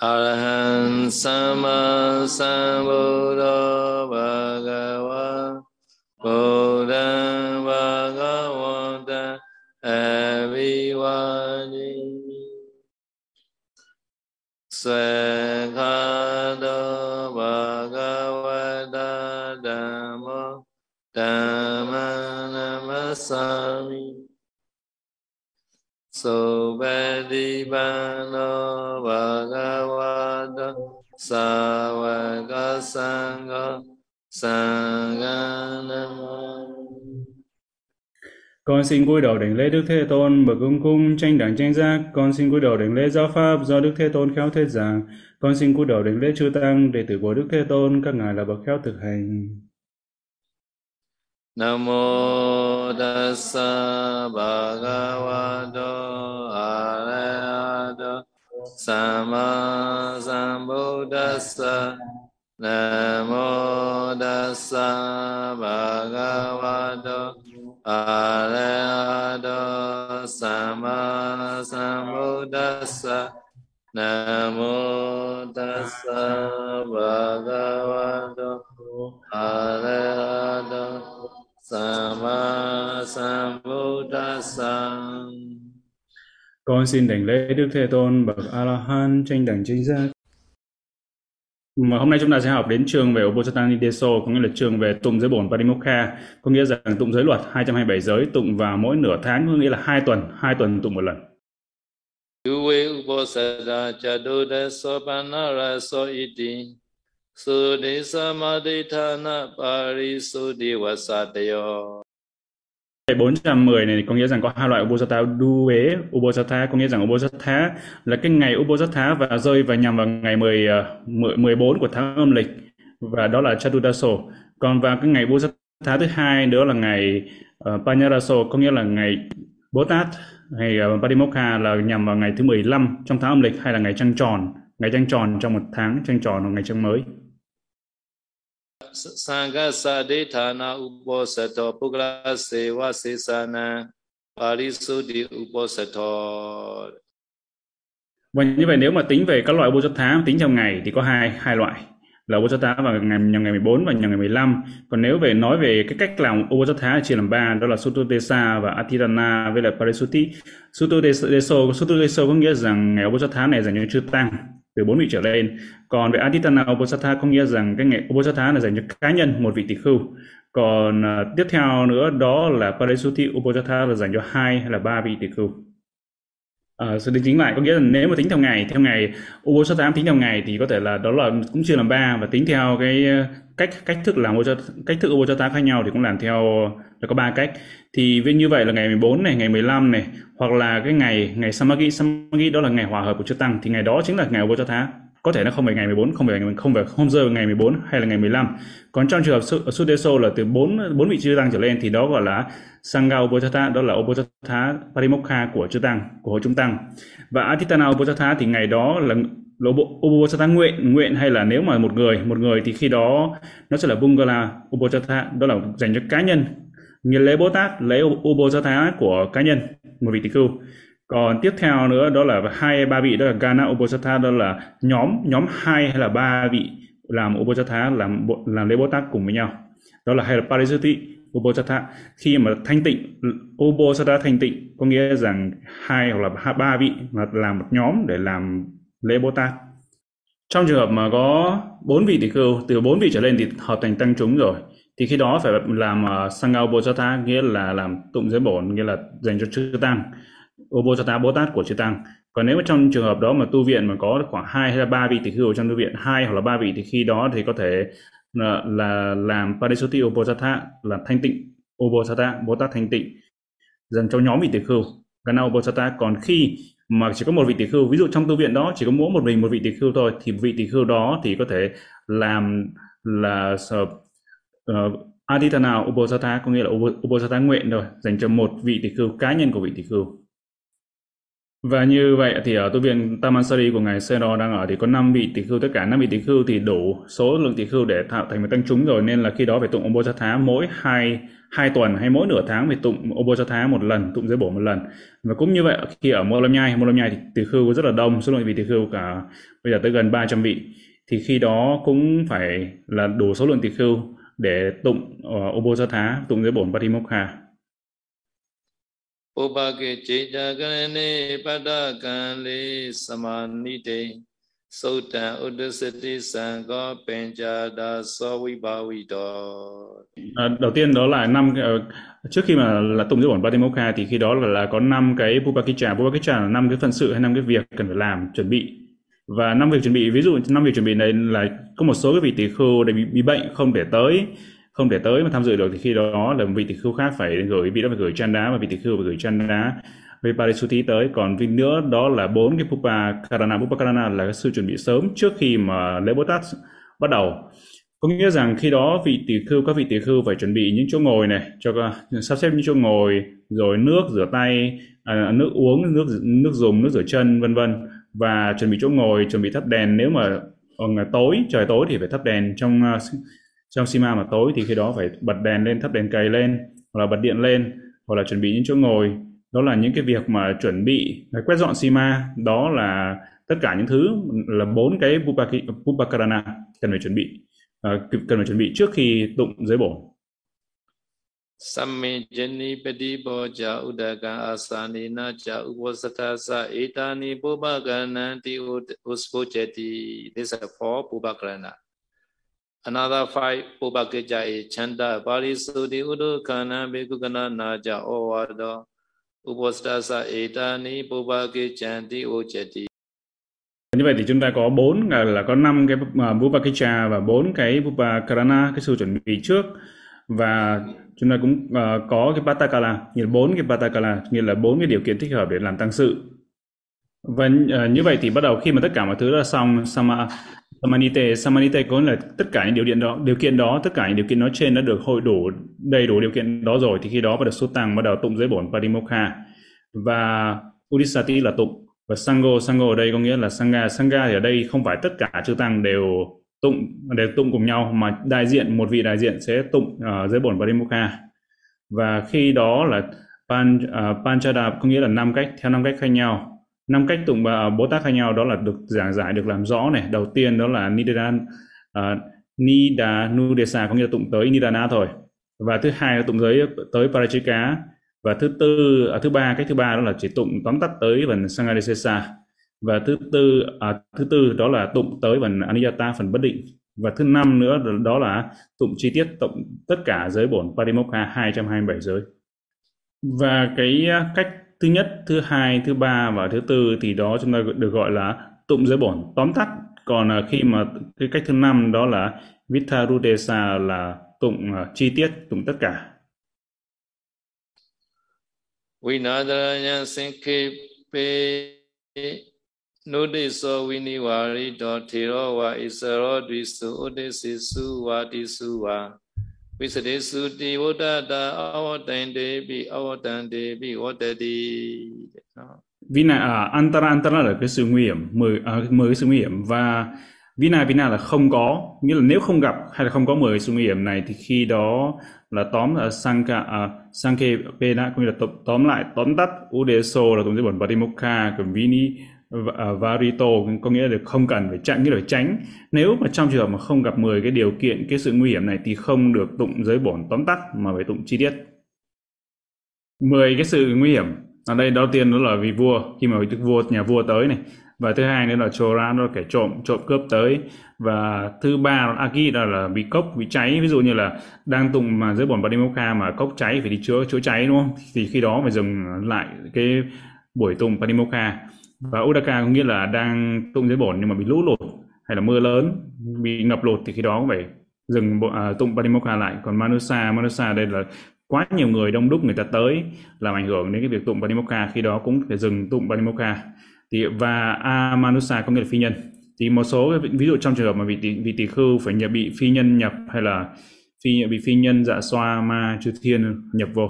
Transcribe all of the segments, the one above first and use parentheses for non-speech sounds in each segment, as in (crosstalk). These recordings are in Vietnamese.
Arahan sama Sambuddha bhagava buddha bhagavata avivani Svekhada bhagavata Dhamma dhamma namasami Subhadipano Bhagavata Savaka Sangha Sangha Con xin cúi đầu đảnh lễ Đức Thế Tôn, bậc cung cung tranh đẳng tranh giác. Con xin cúi đầu đảnh lễ giáo pháp do Đức Thế Tôn khéo thuyết giảng. Con xin cúi đầu đảnh lễ chư tăng, đệ tử của Đức Thế Tôn, các ngài là bậc khéo thực hành. Namo tassa bhagavato arahato sama sambuddhassa. Namo tassa bhagavato arahato sama sambuddhassa. Namo tassa bhagavato arahato Sama Sambuddhassa Con xin đảnh lễ Đức Thế Tôn bậc A La Hán tranh đẳng chính giác. Mà hôm nay chúng ta sẽ học đến chương về Uposatthani Deso, có nghĩa là chương về tụng giới bổn Parimokha, có nghĩa rằng tụng giới luật 227 giới tụng vào mỗi nửa tháng, có nghĩa là hai tuần, hai tuần tụng một lần. Yuve Uposatha Chadudaso Panaraso Iti Sudi Samadhithana Parisuddhi Vasatayo 410 này có nghĩa rằng có hai loại Uposatha Duế Uposatha có nghĩa rằng Uposatha là cái ngày Uposatha và rơi và nhằm vào ngày 10, 10 14 của tháng âm lịch và đó là Chatudaso còn vào cái ngày Uposatha thứ hai nữa là ngày uh, Panyaraso có nghĩa là ngày Bồ Tát hay uh, ờ, Padimokha là nhằm vào ngày thứ 15 trong tháng âm lịch hay là ngày trăng tròn. Ngày trăng tròn trong một tháng trăng tròn hoặc ngày trăng mới. Sangha Sadethana Uposato Pugla Seva Sesana Parisuddhi Uposato Và như vậy nếu mà tính về các loại Uposatha tính trong ngày thì có hai hai loại là Uposatha vào ngày, nhằm ngày 14 và nhằm ngày 15. Còn nếu về nói về cái cách làm Uposatha chia làm ba, đó là Sutotesa và Atidana với lại Parisuti. Sutotesa Sutotesa có nghĩa rằng ngày Uposatha này dành cho chư tăng từ bốn vị trở lên. Còn về Aditana Uposatha có nghĩa rằng cái nghệ Uposatha là dành cho cá nhân một vị tỷ khưu. Còn uh, tiếp theo nữa đó là Parisuti Uposatha là dành cho hai hay là ba vị tỷ khưu. Ờ, à, sự tính chính lại. Có nghĩa là nếu mà tính theo ngày theo ngày Uposatha tính theo ngày thì có thể là đó là cũng chưa làm ba và tính theo cái ờ, cách cách thức làm cách thức Uposatha khác nhau thì cũng làm theo là có ba cách. Thì như vậy là ngày 14 này ngày 15 này hoặc là cái ngày ngày Samagi Samagi đó là ngày hòa hợp của chư tăng. Thì ngày đó chính là ngày Uposatha có thể nó không phải ngày 14 không phải không phải hôm giờ ngày 14 hay là ngày 15 còn trong trường hợp Sudeso là từ 4 bốn vị chư tăng trở lên thì đó gọi là Sangha Uposatha đó là Uposatha Parimokha của chư tăng, của hội chúng tăng. Và Atitana Uposatha thì ngày đó là lộ bộ Uposatha nguyện nguyện hay là nếu mà một người một người thì khi đó nó sẽ là Bungala Uposatha đó là dành cho cá nhân. Như lễ Bồ Tát, lễ Uposatha của cá nhân, một vị tỳ khưu còn tiếp theo nữa đó là hai ba vị đó là Gana Uposatha đó là nhóm nhóm hai hay là ba vị làm Uposatha làm làm lễ Bồ Tát cùng với nhau. Đó là hay là Parisuti Uposatha. Khi mà thanh tịnh Uposatha thanh tịnh có nghĩa rằng hai hoặc là ba vị mà làm một nhóm để làm lễ Bồ Tát. Trong trường hợp mà có bốn vị tỷ cơ từ bốn vị trở lên thì hợp thành tăng chúng rồi. Thì khi đó phải làm uh, Sangha Uposatha nghĩa là làm tụng giới bổn nghĩa là dành cho chư tăng. Obojata Bồ Tát của chư tăng. Còn nếu mà trong trường hợp đó mà tu viện mà có khoảng hai hay là ba vị tỷ khưu trong tu viện hai hoặc là ba vị thì khi đó thì có thể là, là làm Parisuti obojata là thanh tịnh obojata Bồ Tát thanh tịnh dần cho nhóm vị tỷ khưu Gana obojata còn khi mà chỉ có một vị tỷ khưu ví dụ trong tu viện đó chỉ có mỗi một mình một vị tỷ khưu thôi thì vị tỷ khưu đó thì có thể làm là uh, ờ, Aditana Uposatha có nghĩa là Uposatha nguyện rồi dành cho một vị tỷ khưu cá nhân của vị tỷ khưu và như vậy thì ở tu viện Tamansari của ngài Sero đang ở thì có 5 vị tỷ khưu tất cả 5 vị tỷ khưu thì đủ số lượng tỷ khưu để tạo thành một tăng chúng rồi nên là khi đó phải tụng Obosatha mỗi hai hai tuần hay mỗi nửa tháng phải tụng Obosatha một lần tụng giới bổ một lần. Và cũng như vậy khi ở Mô Lâm Nhai Mô Lâm Nhai thì tỷ khưu rất là đông số lượng vị tỷ khưu cả bây giờ tới gần 300 vị. Thì khi đó cũng phải là đủ số lượng tỷ khưu để tụng ờ, uh, Obosatha tụng giới bổn Patimokkha ဥပကေจิตာကရဏေပတ္တကံလေးစမာနိတေသုတ်တံဥဒ္ဒစတိစံကောပင်ကြတာသောဝိပါဝိတော đầu tiên đó là năm uh, trước khi mà là tụng giới bổn Patimokkha thì khi đó là, là có năm cái Pupakicha Pupakicha là năm cái phận sự hay năm cái việc cần phải làm chuẩn bị và năm việc chuẩn bị ví dụ năm việc chuẩn bị này là có một số cái vị tỷ khưu để bị, bị bệnh không thể tới không thể tới mà tham dự được thì khi đó là vị tỷ khưu khác phải gửi vị đó phải gửi chăn đá và vị tỷ khưu phải gửi chăn đá. Với Parisuti tới còn vị nữa đó là bốn cái Pupa Karana. Pupa Karana là cái sự chuẩn bị sớm trước khi mà lễ Bồ Tát bắt đầu. Có nghĩa rằng khi đó vị tỷ khưu các vị tỷ khưu phải chuẩn bị những chỗ ngồi này cho sắp xếp những chỗ ngồi rồi nước rửa tay à, nước uống nước nước dùng nước rửa chân vân vân. Và chuẩn bị chỗ ngồi chuẩn bị thắp đèn. Nếu mà ờ, tối trời tối thì phải thắp đèn trong à, trong Sima mà tối thì khi đó phải bật đèn lên thắp đèn cầy lên hoặc là bật điện lên hoặc là chuẩn bị những chỗ ngồi đó là những cái việc mà chuẩn bị quét dọn Sima đó là tất cả những thứ là bốn cái Pupakarana cần phải chuẩn bị uh, cần phải chuẩn bị trước khi tụng giới bổn Samme jenni pedi bo udaka asani na cha upasata sa etani pupakana ti uspojati. These are four pupakarana. Another five Pupakeja is e Chanda Parisuddhi Udukana Bhikkhukana Naja ovado Upastasa Etani Pupakechanti Ojati Như vậy thì chúng ta có bốn à, là có năm cái à, Pupakecha và bốn cái Pupakarana cái sự chuẩn bị trước. Và chúng ta cũng uh, có cái Patakala nghĩa là bốn cái Patakala nghĩa là bốn cái điều kiện thích hợp để làm tăng sự. Và uh, như vậy thì bắt đầu khi mà tất cả mọi thứ đã xong sama Samanite, Samanite có là tất cả những điều kiện đó, điều kiện đó, tất cả những điều kiện nói trên đã được hội đủ đầy đủ điều kiện đó rồi. Thì khi đó bắt đầu xuất tăng bắt đầu tụng giới bổn Parimokha và Udisati là tụng. Và Sango, Sango ở đây có nghĩa là Sangha, Sangha thì ở đây không phải tất cả chư tăng đều tụng đều tụng cùng nhau mà đại diện một vị đại diện sẽ tụng à, uh, giới bổn Parimokha và khi đó là Pan, à, uh, Panchada có nghĩa là năm cách theo năm cách khác nhau năm cách tụng uh, Bồ Tát khác nhau đó là được giảng giải được làm rõ này. Đầu tiên đó là Nidan uh, à, Nidanudesa có nghĩa là tụng tới Nidana thôi. Và thứ hai là tụng tới tới Parachika. Và thứ tư à, thứ ba cách thứ ba đó là chỉ tụng tóm tắt tới phần Sangadesesa. Và thứ tư à, thứ tư đó là tụng tới phần Aniyata phần bất định. Và thứ năm nữa đó là tụng chi tiết tụng tất cả giới bổn Parimokha 227 giới. Và cái à, cách thứ nhất, thứ hai, thứ ba và thứ tư thì đó chúng ta được gọi là tụng giới bổn, tóm tắt. Còn à, khi mà cái cách thứ năm đó là Vitharudesa là tụng à, chi tiết, tụng tất cả. Vinadaranya Sankhepe Nudiso Vinivarito Thiro Wa Isaro Disu Udisisu Wa Disu Wa วิสเดสุติวตตาอวตันเตปิอวตันเตปิวตติเนาะ Vina à, antara antara là cái sự nguy hiểm, mười à, mười sự nguy hiểm. Và Vina Vina là không có, nghĩa là nếu không gặp hay là không có mười sự nguy hiểm này thì khi đó là tóm là sang cả à, sanke pena cũng như là tóm, tóm lại tóm tắt udeso là tụng từ bản parimokha còn vini À, varito có nghĩa là không cần phải chặn nghĩa là phải tránh. Nếu mà trong trường hợp mà không gặp 10 cái điều kiện, cái sự nguy hiểm này thì không được tụng giới bổn tóm tắt, mà phải tụng chi tiết. 10 cái sự nguy hiểm. Ở đây đầu tiên đó là vì vua. Khi mà vua nhà vua tới này. Và thứ hai nữa là chora nó kẻ trộm trộm cướp tới. Và thứ ba là aki, đó là bị cốc, bị cháy. Ví dụ như là đang tụng mà giới bổn Padimokkha mà cốc cháy phải đi chữa chữa cháy, đúng không? Thì khi đó phải dừng lại cái buổi tụng Padimokkha và Udaka có nghĩa là đang tụng giới bổn nhưng mà bị lũ lụt hay là mưa lớn bị ngập lụt thì khi đó cũng phải dừng à, tụng Padimokkha lại. Còn Manusa Manusa đây là quá nhiều người đông đúc người ta tới làm ảnh hưởng đến cái việc tụng Padimokkha khi đó cũng phải dừng tụng Padimokkha thì và A Manusa có nghĩa là phi nhân. Thì một số ví dụ trong trường hợp mà vị tỷ, vị tỷ khưu phải nhập bị phi nhân nhập hay là phi bị phi nhân dạ xoa ma chư thiên nhập vô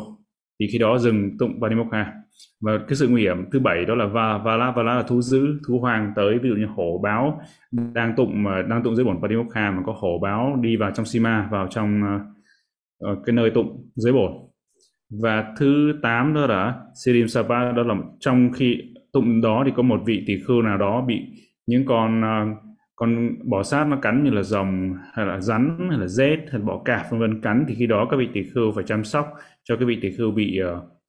thì khi đó dừng tụng Padimokkha và cái sự nguy hiểm thứ bảy đó là va vala vala là thú dữ thú hoang tới ví dụ như hổ báo đang tụng mà đang tụng dưới bổn Patimokkha mà có hổ báo đi vào trong sima vào trong uh, cái nơi tụng dưới bổn. Và thứ tám đó là Sirim Sapa đó là trong khi tụng đó thì có một vị tỷ khưu nào đó bị những con uh, con bò sát nó cắn như là rồng hay là rắn hay là rết hay là bọ cạp vân vân cắn thì khi đó các vị tỷ khưu phải chăm sóc cho cái vị tỷ khưu bị uh,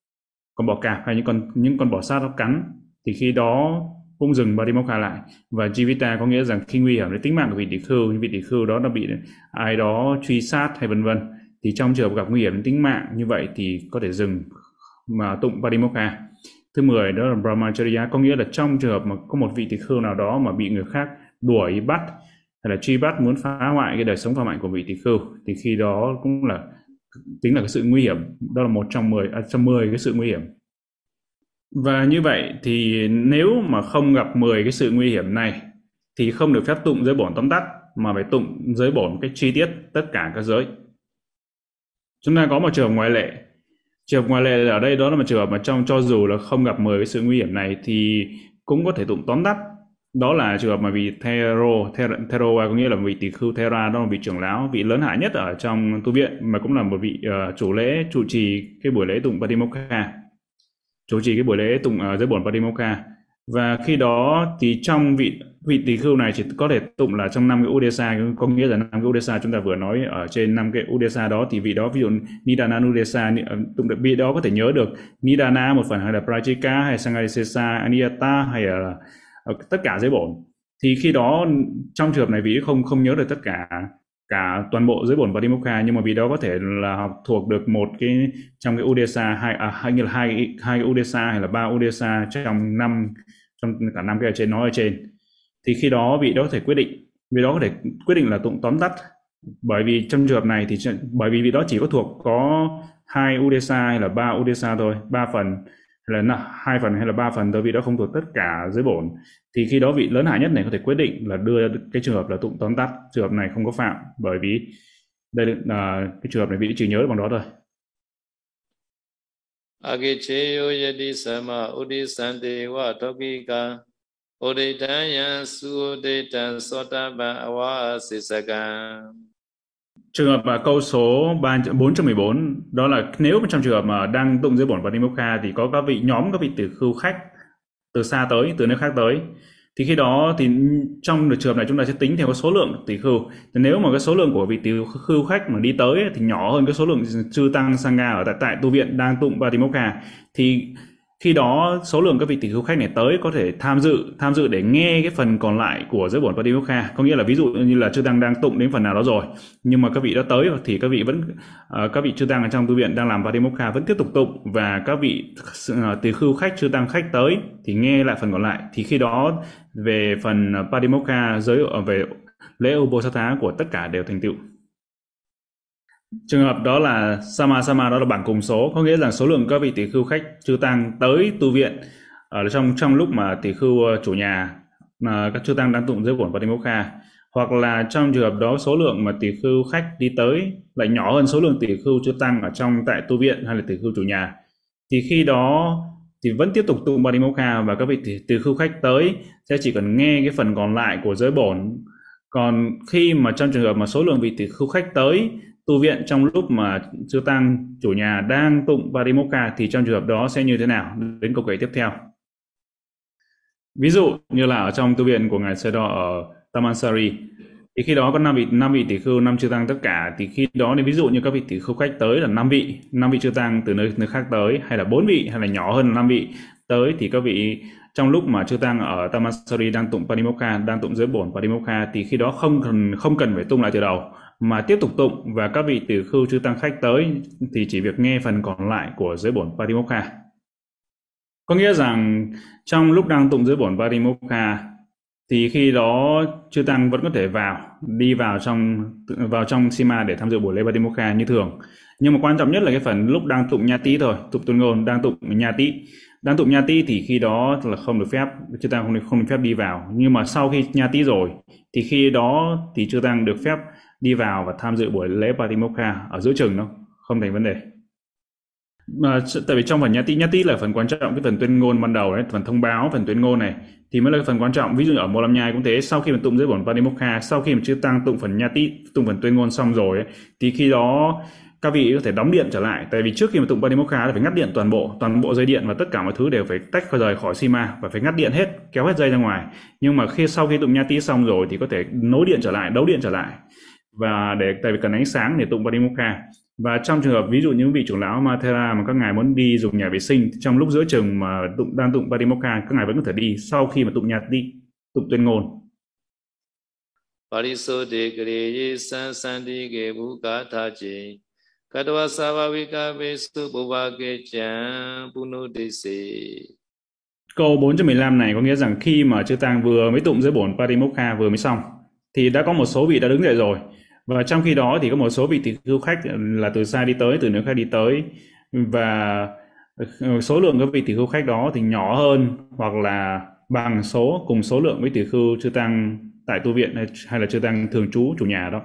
con bò cạp hay những con những con bò sát nó cắn, thì khi đó cũng dừng Barimokha lại. Và Jivita có nghĩa rằng khi nguy hiểm đến tính mạng của vị tỷ khưu vị tỷ khưu đó nó bị ai đó truy sát hay vân vân, thì trong trường hợp gặp nguy hiểm đến tính mạng như vậy thì có thể dừng mà tụng Barimokha thứ 10 đó là Brahmacharya, có nghĩa là trong trường hợp mà có một vị tỷ khưu nào đó mà bị người khác đuổi bắt, hay là truy bắt muốn phá hoại cái đời sống và mạnh của vị tỷ khưu, thì khi đó cũng là tính là cái sự nguy hiểm. Đó là một trong 10 à, trong 10 cái sự nguy hiểm. Và như vậy thì nếu mà không gặp 10 cái sự nguy hiểm này thì không được phép tụng giới bổn tóm tắt mà phải tụng giới bổn cách chi tiết tất cả các giới. Chúng ta có một trường ngoại lệ. Trường ngoại lệ ở đây đó là một trường hợp mà trong cho dù là không gặp 10 cái sự nguy hiểm này thì cũng có thể tụng tóm tắt đó là trường hợp mà vị Thero, Thero có nghĩa là vị tỷ khưu Thera đó là vị trưởng lão vị lớn hạ nhất ở trong tu viện mà cũng là một vị uh, chủ lễ chủ trì cái buổi lễ tụng Patimokkha chủ trì cái buổi lễ tụng uh, giới bổn Patimokkha và khi đó thì trong vị vị tỷ khưu này chỉ có thể tụng là trong năm cái Udesa có nghĩa là năm cái Udesa chúng ta vừa nói ở trên năm cái Udesa đó thì vị đó ví dụ Nidana Udesa ờ, tụng được vị đó có thể nhớ được Nidana một phần hay là Prajika hay Sangarisesa Aniyata hay là Ờ, tất cả giới bổn. Thì khi đó trong trường hợp này vị không không nhớ được tất cả cả toàn bộ giới bổn và Dimokha nhưng mà vì đó có thể là học thuộc được một cái trong cái Udesa hai à, hay như là hai hai cái Udesa hay là ba Udesa trong năm trong cả năm cái ở trên nói ở trên. Thì khi đó vị đó có thể quyết định vì đó có thể quyết định là tụng tóm tắt. Bởi vì trong trường hợp này thì bởi vì vị đó chỉ có thuộc có hai Udesa hay là ba Udesa thôi ba phần là hai phần hay là ba phần thôi vị đó không thuộc tất cả dưới bổn. Thì khi đó vị lớn hạ nhất này có thể quyết định là đưa cái trường hợp là tụng tóm tắt. Trường hợp này không có phạm, bởi vì đây là à, cái trường hợp này vị chỉ nhớ bằng đó thôi. Agicheyo yadi sama udisante wa tokika Udidayan suuditan sotaba awa sisakam trường hợp mà câu số 3, 414 đó là nếu mà trong trường hợp mà đang tụng dưới bổn Patimokkha thì có các vị nhóm các vị từ khưu khách từ xa tới từ nơi khác tới. Thì khi đó thì trong trường hợp này chúng ta sẽ tính theo cái số lượng tỷ khưu. Thì nếu mà cái số lượng của vị tỷ khưu khách mà đi tới thì nhỏ hơn cái số lượng chư tăng sangha ở tại tại tu viện đang tụng Patimokkha thì khi đó số lượng các vị tỷ phú khách này tới có thể tham dự tham dự để nghe cái phần còn lại của giới bổn Patimokkha có nghĩa là ví dụ như là chư tăng đang tụng đến phần nào đó rồi nhưng mà các vị đã tới thì các vị vẫn uh, các vị chư tăng ở trong tu viện đang làm Patimokkha vẫn tiếp tục tụng và các vị uh, tỷ khưu khách chư tăng khách tới thì nghe lại phần còn lại. Thì khi đó về phần Patimokkha giới à, về lễ ubosatha của tất cả đều thành tựu. Trường hợp đó là Sama Sama đó là bảng cùng số, có nghĩa là số lượng các vị tỷ khưu khách chư tăng tới tu viện ở trong trong lúc mà tỷ khưu ờ, chủ nhà mà các chư tăng đang tụng giới bổn Patimokkha hoặc là trong trường hợp đó số lượng mà tỷ khưu khách đi tới lại nhỏ hơn số lượng tỷ khưu chư tăng ở trong tại tu viện hay là tỷ khưu chủ nhà. Thì khi đó thì vẫn tiếp tục tụng Patimokkha và các vị tỷ, tỷ khưu khách tới sẽ chỉ cần nghe cái phần còn lại của giới bổn. Còn khi mà trong trường hợp mà số lượng vị tỷ khưu khách tới tu viện trong lúc mà sư tăng chủ nhà đang tụng Parimokha thì trong trường hợp đó sẽ như thế nào? Đến câu kể tiếp theo. Ví dụ như là ở trong tu viện của ngài Sơ ở Tamansari, thì khi đó có năm vị năm vị tỷ khưu, năm chư tăng tất cả. Thì khi đó thì ví dụ như các vị tỷ khưu khách tới là năm vị năm vị chư tăng từ nơi nơi khác tới, hay là bốn vị, hay là nhỏ hơn năm vị tới, thì các vị trong lúc mà chư tăng ở Tamansari đang tụng Parimokha đang tụng giới bổn Parimokha thì khi đó không cần không cần phải tung lại từ đầu mà tiếp tục tụng và các vị tử khưu chư tăng khách tới thì chỉ việc nghe phần còn lại của giới bổn Parimokha. Có nghĩa rằng trong lúc đang tụng giới bổn Parimokha thì khi đó chư tăng vẫn có thể vào đi vào trong vào trong Sima để tham dự buổi lễ Parimokha như thường. Nhưng mà quan trọng nhất là cái phần lúc đang tụng nha tí thôi, tụng tuần ngôn đang tụng nha tí. Đang tụng nha tí thì khi đó là không được phép chư tăng không được không được phép đi vào. Nhưng mà sau khi nha tí rồi thì khi đó thì chư tăng được phép đi vào và tham dự buổi lễ Patimokha ở giữa chừng đâu không thành vấn đề. Mà tại vì trong phần nhati nhati là phần quan trọng cái phần tuyên ngôn ban đầu đấy phần thông báo phần tuyên ngôn này thì mới là phần quan trọng. Ví dụ ở mô lam nhai cũng thế sau khi mà tụng dưới bổn parimokha, sau khi mà chư tăng tụng phần nhati, tụng phần tuyên ngôn xong rồi ấy, thì khi đó các vị có thể đóng điện trở lại. Tại vì trước khi mà tụng parimokha là phải ngắt điện toàn bộ toàn bộ dây điện và tất cả mọi thứ đều phải tách khỏi rời khỏi sima và phải ngắt điện hết kéo hết dây ra ngoài. Nhưng mà khi sau khi tụng nhati xong rồi thì có thể nối điện trở lại đấu điện trở lại và để tại vì cần ánh sáng để tụng Padimokha và trong trường hợp ví dụ như vị trưởng lão Mathera mà các ngài muốn đi dùng nhà vệ sinh trong lúc giữa chừng mà tụng đang tụng Padimokkha các ngài vẫn có thể đi sau khi mà tụng nhạc đi tụng tuyên ngôn. Parisode Kriye San Katwa Savavika Vesu Chan Punodese Câu 415 này có nghĩa rằng khi mà chư Tăng vừa mới tụng dưới bổn Parimokha vừa mới xong thì đã có một số vị đã đứng dậy rồi và trong khi đó thì có một số vị tỷ du khách ừ, là từ xa đi tới, từ nước khác đi tới. Và ừ, số lượng các vị tỷ khưu khách đó thì nhỏ hơn hoặc là bằng số, cùng số lượng với tỷ khưu chư tăng tại tu viện hay là chư tăng thường trú, chủ nhà đó.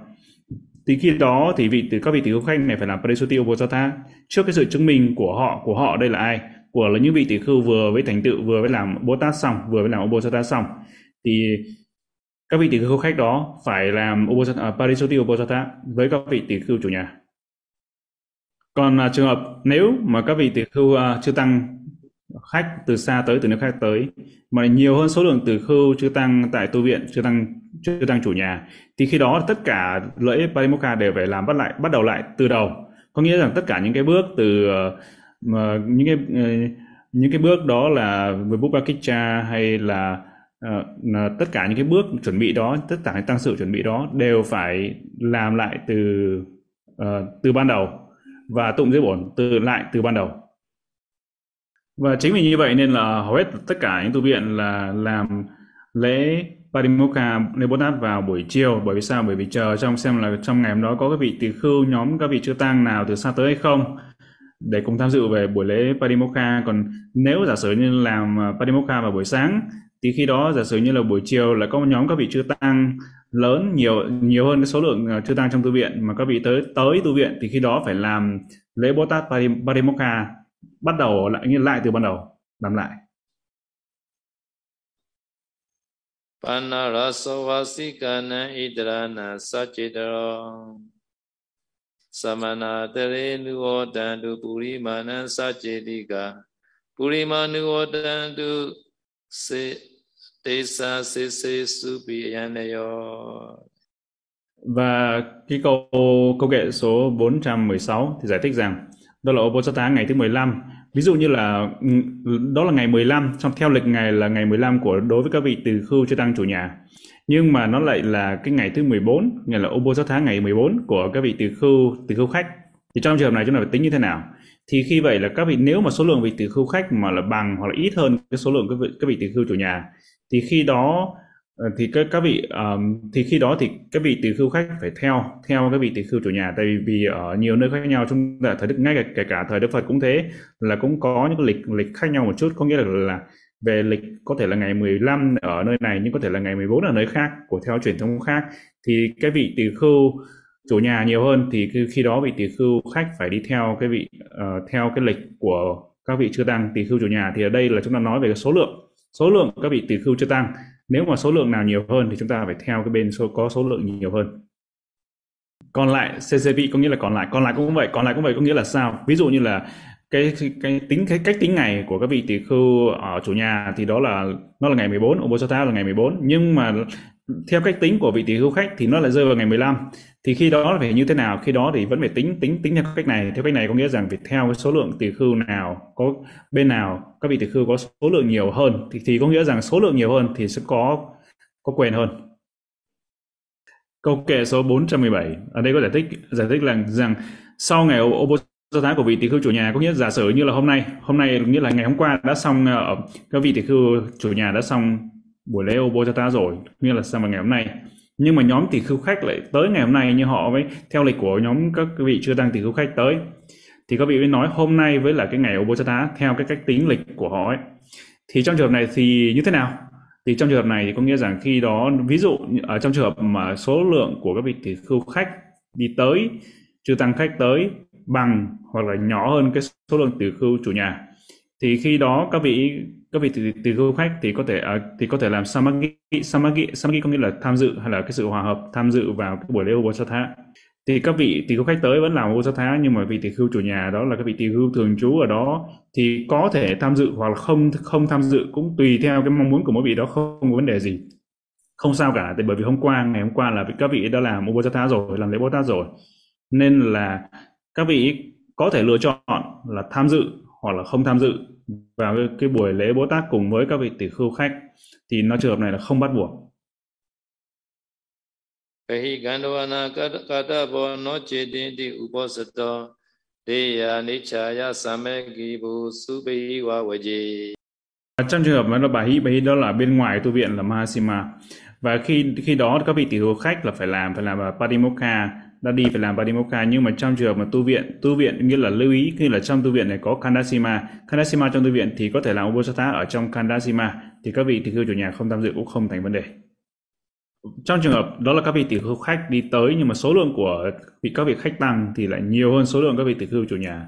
Thì khi đó thì vị các vị tỷ khưu khách này phải làm Parisuti Obosatha trước cái sự chứng minh của họ của họ đây là ai? Của là những vị tỷ khưu vừa với thành tựu, vừa với làm Bồ Tát xong, vừa với làm Obosatha xong. Thì các vị tỷ khưu khách đó phải làm Obosata, uh, à, Parisoti Obosata với các vị tỷ khưu chủ nhà. Còn uh, trường hợp nếu mà các vị tỷ khưu uh, chưa tăng khách từ xa tới từ nước khác tới mà nhiều hơn số lượng từ khưu chưa tăng tại tu viện chưa tăng chưa tăng chủ nhà thì khi đó tất cả lễ parimokkha đều phải làm bắt lại bắt đầu lại từ đầu có nghĩa rằng tất cả những cái bước từ uh, những cái uh, những cái bước đó là Vibhupakicha hay là uh, tất cả những cái bước chuẩn bị đó tất cả những tăng sự chuẩn bị đó đều phải làm lại từ uh, từ ban đầu và tụng dưới bổn từ lại từ ban đầu. Và chính vì như vậy nên là hầu hết tất cả những tu viện là làm lễ Parimokha Lê vào buổi chiều. Bởi vì sao? Bởi vì chờ trong xem là trong ngày hôm đó có các vị tỳ khưu nhóm các vị chưa tăng nào từ xa tới hay không để cùng tham dự về buổi lễ Parimokha còn nếu giả sử như làm Parimokha vào buổi sáng thì khi đó, giả sử như là buổi chiều là có một nhóm các vị chư tăng lớn nhiều nhiều hơn cái số lượng ờ, chư tăng trong tu viện mà các vị tới tới tu viện, thì khi đó phải làm lễ Bồ Tát Parimokha bắt đầu lại như lại từ ban đầu, làm lại. Panarasavasikana idrana sachitaro Samana tere nuodantu purimana sachitika và cái câu câu kệ số 416 thì giải thích rằng, đó là Obosata ngày thứ 15 ví dụ như là, đó là ngày 15 trong, theo lịch ngày là ngày 15 của, đối với các vị từ khưu chưa tăng chủ nhà. Nhưng mà nó lại là cái ngày thứ 14 nghĩa là Obosata ngày 14 của các vị từ khưu từ khưu khách. Thì trong trường hợp này chúng ta phải tính như thế nào? Thì khi vậy là các vị nếu mà số lượng vị từ khưu khách mà là bằng hoặc là ít hơn cái số lượng các vị, các vị từ khưu chủ nhà thì khi đó ờ, thì các các vị um, thì khi đó thì các vị tỷ khưu khách phải theo theo các vị tỷ khưu chủ nhà. Tại vì, vì ở nhiều nơi khác nhau chúng ta thời đức ngay cả, kể cả thời đức phật cũng thế là cũng có những lịch lịch khác nhau một chút. Có nghĩa là là về lịch có thể là ngày 15 ở nơi này nhưng có thể là ngày 14 ở nơi khác của theo truyền thống khác. Thì cái vị tỷ khưu chủ nhà nhiều hơn thì khi đó vị tỷ khưu khách phải đi theo cái vị uh, theo cái lịch của các vị chưa tăng tỷ khưu chủ nhà. Thì ở đây là chúng ta nói về cái số lượng số lượng các vị tỷ khưu chưa tăng. Nếu mà số lượng nào nhiều hơn thì chúng ta phải theo cái bên số có số lượng nhiều hơn. Còn lại CCV có nghĩa là còn lại còn lại cũng vậy còn lại cũng vậy có nghĩa là sao? Ví dụ như là cái cái tính cái cách tính ngày của các vị tỷ khưu ở chủ nhà thì đó là nó là ngày 14 Obosata là ngày 14 nhưng mà theo cách tính của vị tỷ hưu khách thì nó lại rơi vào ngày 15 thì khi đó là phải như thế nào? Khi đó thì vẫn phải tính tính tính theo cách này. Theo cách này có nghĩa rằng phải theo cái số lượng tỷ khưu nào có bên nào các vị tỷ khưu có số lượng nhiều hơn. Thì, thì có nghĩa rằng số lượng nhiều hơn thì sẽ có có quyền hơn. Câu kệ số 417 ở đây có giải thích giải thích là rằng sau ngày ô do thái của vị tỷ khưu chủ nhà có nghĩa giả sử như là hôm nay hôm nay nghĩa là ngày hôm qua đã xong ở các vị tỷ khưu chủ nhà đã xong buổi lễ ô cho ta rồi nghĩa là sang vào ngày hôm nay. Nhưng mà nhóm tỷ khưu khách lại tới ngày hôm nay như họ với, theo lịch của nhóm các vị chưa tăng tỷ khưu khách tới. Thì các vị mới nói hôm nay với là cái ngày Obosata theo cái cách tính lịch của họ ấy. Thì trong trường hợp này thì như thế nào? Thì trong trường hợp này thì có nghĩa rằng khi đó, ví dụ ở trong trường hợp mà số lượng của các vị tỷ khưu khách đi tới, chưa tăng khách tới bằng hoặc là nhỏ hơn cái số lượng tỷ khưu chủ nhà, thì khi đó các vị các vị từ, từ du khách thì có thể uh, thì có thể làm samagi samagi samagi có nghĩa là tham dự hay là cái sự hòa hợp tham dự vào cái buổi lễ Ubosatha thì các vị tỷ khưu khách tới vẫn làm Ubosatha nhưng mà vị tỷ khưu chủ nhà đó là các vị tỷ khưu thường trú ở đó thì có thể tham dự hoặc là không không tham dự cũng tùy theo cái mong muốn của mỗi vị đó không có vấn đề gì. Không sao cả tại bởi vì hôm qua ngày hôm qua là các vị đã làm Ubosatha rồi làm lễ Bồ Tát rồi. Nên là các vị có thể lựa chọn là tham dự hoặc là không tham dự vào cái, cái buổi lễ Bồ Tát cùng với các vị tỷ khưu khách thì nó trường hợp này là không bắt buộc. Ehi gandavana kata bo no chedin di upasato deya nichaya samegi bu subi wa waji. Trong trường hợp nó bà hí bà hí đó là bên ngoài tu viện là Mahasima và khi khi đó các vị tỷ khưu khách là phải làm phải làm Padimokkha đã đi phải làm Padimokkha nhưng mà trong trường hợp mà tu viện tu viện, nghĩa là lưu ý, khi là trong tu viện này có Kandasima Kandasima trong tu viện thì có thể làm Ubosatha ở trong Kandasima thì các vị tỷ khưu chủ nhà không tham dự cũng không thành vấn đề. Trong trường hợp, đó là các vị tỷ khưu khách đi tới, nhưng mà số lượng của vị, các vị khách tăng thì lại nhiều hơn số lượng các vị tỷ khưu chủ nhà.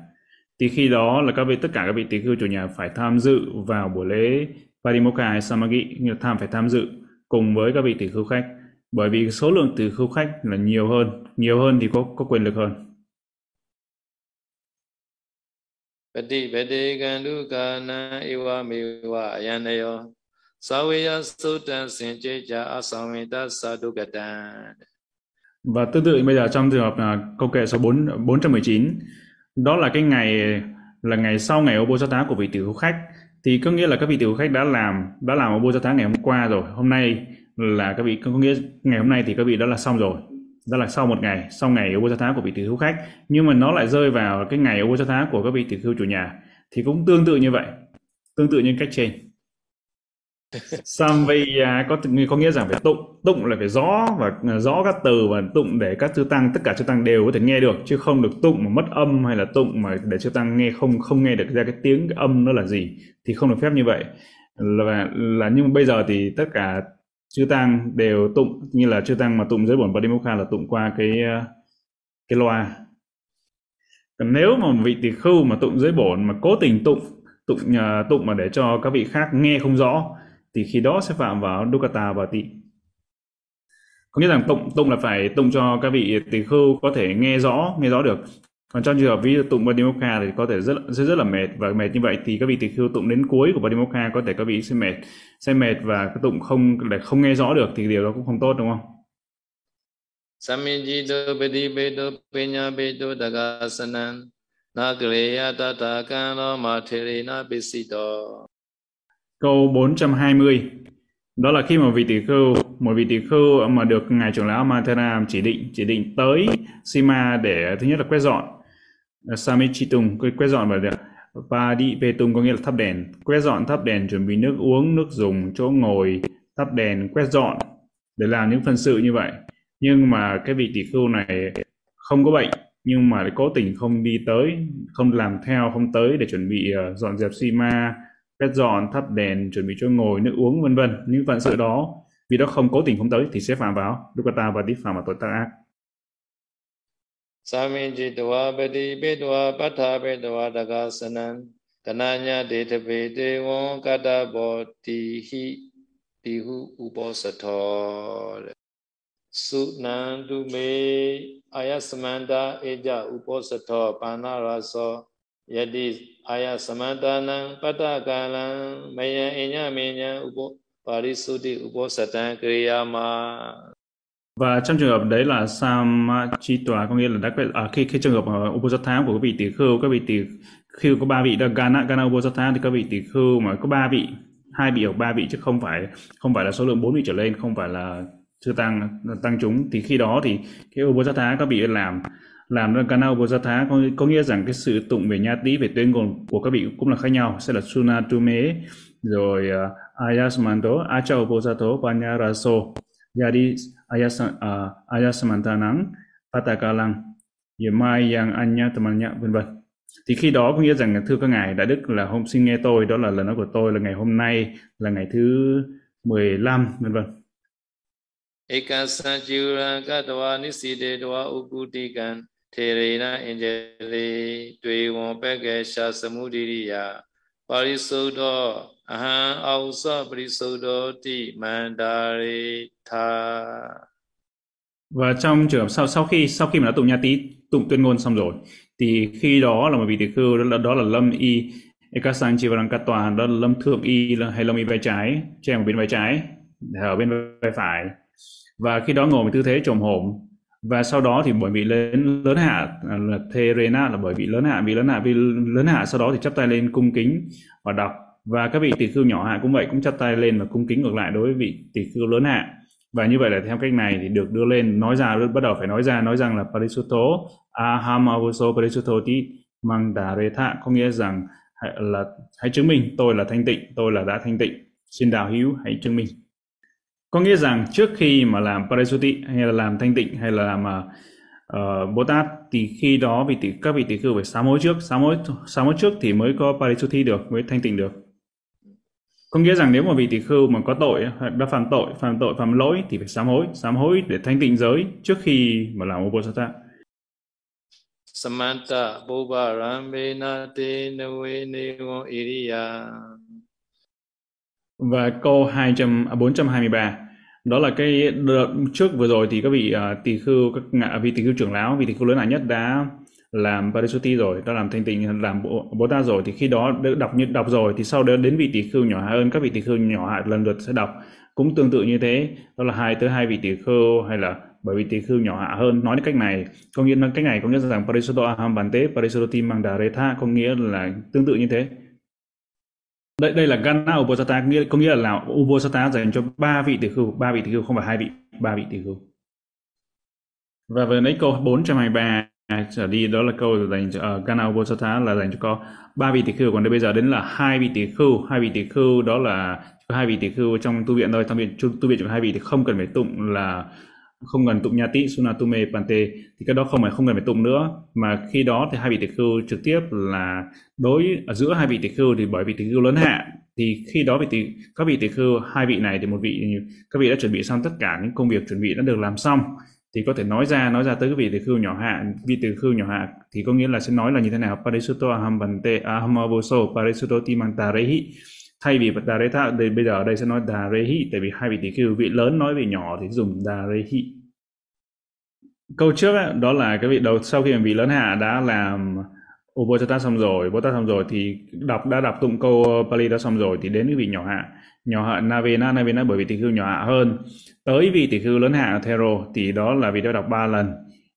Thì khi đó là các vị, tất cả các vị tỷ khưu chủ nhà phải tham dự vào buổi lễ Padimokkha hay Samagi như là tham, phải tham dự cùng với các vị tỷ khưu khách bởi vì số lượng tỷ khưu khách là nhiều hơn nhiều hơn thì có có quyền lực hơn. Pati pati gandu kana iwa miwa ayanayo Saweya sutan sinchecha asamita sadugatan Và tương tự bây giờ trong trường hợp là câu kệ số 4, 419 đó là cái ngày là ngày sau ngày Obosatá của vị khưu khách. Thì có nghĩa là các vị khưu khách đã làm đã làm Obosatá ngày hôm qua rồi hôm nay là các vị có nghĩa ngày hôm nay thì các vị đã là xong rồi. Đó là sau một ngày sau ngày Ubosatha của vị tỷ khưu khách. Nhưng mà nó lại rơi vào cái ngày Ubosatha của các vị tỷ khưu chủ nhà. Thì cũng tương tự như vậy. Tương tự như cách trên. (laughs) Samvaya có có nghĩa rằng phải tụng. Tụng là phải rõ và rõ các từ và tụng để các chư tăng tất cả chư tăng đều có thể nghe được. Chứ không được tụng mà mất âm hay là tụng mà để chư tăng nghe không không nghe được ra cái tiếng cái âm nó là gì thì không được phép như vậy. Là là nhưng bây giờ thì tất cả chư tăng đều tụng, như là chư tăng mà tụng giới bổn Padimokha là tụng qua cái ờ, cái loa. Còn nếu mà vị tỳ khưu mà tụng giới bổn mà cố tình tụng tụng nhà tụng mà để cho các vị khác nghe không rõ, thì khi đó sẽ phạm vào Dukkata và tị. Có nghĩa rằng tụng tụng là phải tụng cho các vị tỳ khưu có thể nghe rõ nghe rõ được còn trong trường hợp ví dụ tụng Padimokkha thì có thể rất rất rất là mệt. Và mệt như vậy thì các vị tỳ khưu tụng đến cuối của Padimokkha có thể các vị sẽ mệt sẽ mệt và cái tụng không để không nghe rõ được thì điều đó cũng không tốt đúng không? Samijito Padipeto Penyapeto Dagasanan Nagreya Tata Kano Mathirina Pisito Câu 420 đó là khi mà vị tỷ khưu một vị tỷ khưu mà được ngài trưởng lão Mathera chỉ định chỉ định tới Sima để thứ nhất là quét dọn Ờ, Samichitung quét dọn và và đi về tung có nghĩa là thắp đèn. Quét dọn, thắp đèn, chuẩn bị nước uống, nước dùng, chỗ ngồi, thắp đèn, quét dọn, để làm những phân sự như vậy. Nhưng mà cái vị tỷ khưu này không có bệnh, nhưng mà lại cố tình không đi tới, không làm theo, không tới để chuẩn bị ờ, dọn dẹp xi ma, quét dọn, thắp đèn, chuẩn bị chỗ ngồi, nước uống, vân vân. Những phận sự đó, vì đó không cố tình không tới thì sẽ phạm vào. Dukkata và tiếp phạm vào tội tác ác. သာမင်จิตဝါပတိပိတဝါပဋ္ဌာပိတဝါတကာစနံတဏညာဒေတပေတေဝံကတ္တဘောတိဟိတိဟုဥပောစထောတဲ့စုနန္တုမေအာယသမန္တာအေကြဥပောစထောပါဏရသောယတိအာယသမန္တာနံပတ္တကာလံမယံအညမေညံဥပောပါရိစုတိဥပောစတံကရိယာမ và trong trường hợp đấy là samachitwa có nghĩa là đã à, khi khi trường hợp ờ, uh, upasatha của các vị tỷ khưu các vị tỷ khưu có ba vị là gana gana upasatha thì các vị tỷ khưu mà có ba vị hai vị hoặc ba vị chứ không phải không phải là số lượng bốn vị trở lên không phải là chưa tăng tăng chúng. Thì khi đó thì cái upasatha các vị làm làm ra gana upasatha có, có nghĩa rằng cái sự tụng về nha tí về tuyên ngôn của các vị cũng là khác nhau. Sẽ là sunatume rồi uh, ayasmanto acha upasato panyaraso Jadi, ayah ah, patakalang và mai yang anya tamanya vân vân. Thì khi đó có nghĩa rằng là thưa các ngài đại đức là hôm xin nghe tôi, đó là lời nói của tôi là ngày hôm nay, là ngày thứ 15 vân vân. Ekasajura katwa niside dwa ukutikan terena injele tuewon pekesha samudiriya parisodo လိတွေဝံပက္ကေရှာသမုဒိရိယပါရိသုဒ္ဓအဟံအောစပရိသုဒ္ဓတိမန္တာရိသာ và trong trường hợp sau sau khi sau khi mà đã tụng nha tí tụng tuyên ngôn xong rồi thì khi đó là một vị tỷ khưu đó là, đó là lâm y Ekasan Chivarangkatwa đó là lâm thượng y hay lâm y vai trái treo bên vai trái ở bên vai phải và khi đó ngồi với tư thế trồm hổm và sau đó thì bởi vì lớn lớn hạ là Therena là bởi vì lớn hạ vì lớn hạ vì lớn hạ sau đó thì chắp tay lên cung kính và đọc và các vị tỷ khưu nhỏ hạ cũng vậy cũng chắp tay lên và cung kính ngược lại đối với vị tỷ khưu lớn hạ. Và như vậy là theo cách này thì được đưa lên nói ra bắt đầu phải nói ra nói rằng là Parisutto Aham parisuto Parisutto Ti Mandaretha có nghĩa rằng là hãy chứng minh tôi là thanh tịnh tôi là đã thanh tịnh. Xin đạo hữu hãy chứng minh. Có nghĩa rằng trước khi mà làm parisuti hay là làm thanh tịnh hay là làm à, ờ, uh, Bồ Tát thì khi đó vị tỷ, các vị tỷ khưu phải sám hối trước. Sám hối sám hối trước thì mới có parisuti được mới thanh tịnh được có nghĩa rằng nếu mà vị tỷ khưu mà có tội đã phạm tội phạm tội phạm lỗi thì phải sám hối sám hối để thanh tịnh giới trước khi mà làm Uposatha Samanta Boba Rambena Te Nawe Negon Iriya. Và câu 200 à, 423 đó là cái đợt trước vừa rồi thì các vị uh, tỳ khưu các ngạ vị tỳ khưu trưởng lão vị tỳ khưu lớn mạnh nhất đã làm parisuti rồi đã làm thanh tịnh làm bồ, bồ tát rồi thì khi đó đọc như đọc rồi thì sau đó đến vị tỷ khưu nhỏ hơn các vị tỷ khưu nhỏ hạ lần lượt sẽ đọc. Cũng tương tự như thế đó là hai tới hai vị tỷ khưu hay là bởi vì tỷ khưu nhỏ hạ hơn. Nói đến cách này có nghĩa là cách này có nghĩa rằng parisuto aham bante parisuti mandaretha có nghĩa là tương tự như thế. Đây đây là Gana Uposatha nghĩa có nghĩa là Uposatha dành cho ba vị tỷ khưu ba vị tỷ khưu không phải hai vị ba vị tỷ khưu. Và vừa nãy câu 423 trở đi đó là câu dành cho à, uh, Gana Uposatha là dành cho có ba vị tỷ khưu còn đây bây giờ đến là hai vị tỷ khưu. Hai vị tỷ khưu đó là hai vị tỷ khưu trong tu viện thôi. Trong viện tu viện chỉ hai vị thì không cần phải tụng là không cần tụng nhati sunatume pante. Thì cái đó không phải không cần phải tụng nữa. Mà khi đó thì hai vị tỷ khưu trực tiếp là đối ở giữa hai vị tỷ khưu thì bởi vị tỷ khưu lớn hạ thì khi đó vị tỷ các vị tỷ khưu hai vị này thì một vị các vị đã chuẩn bị xong tất cả những công việc chuẩn bị đã được làm xong thì có thể nói ra nói ra tới cái vị từ khưu nhỏ hạ vị từ khưu nhỏ hạ thì có nghĩa là sẽ nói là như thế nào? Parisuto aham bante aham avoso parisuto timantarehi thay vì Daretha thì bây giờ ở đây sẽ nói Darehi tại vì hai vị tỷ khưu vị lớn nói vị nhỏ thì dùng Darehi câu trước ấy, đó là cái vị đầu sau khi mà vị lớn hạ đã làm Upachata xong rồi, Bồ xong rồi thì đọc đã đọc tụng câu ờ, Pali đã xong rồi thì đến cái vị nhỏ hạ. Nhỏ hạ Navena Navena bởi vì tỷ khưu nhỏ hạ hơn. Tới vị tỷ khưu lớn hạ Thero thì đó là vị đã đọc ba lần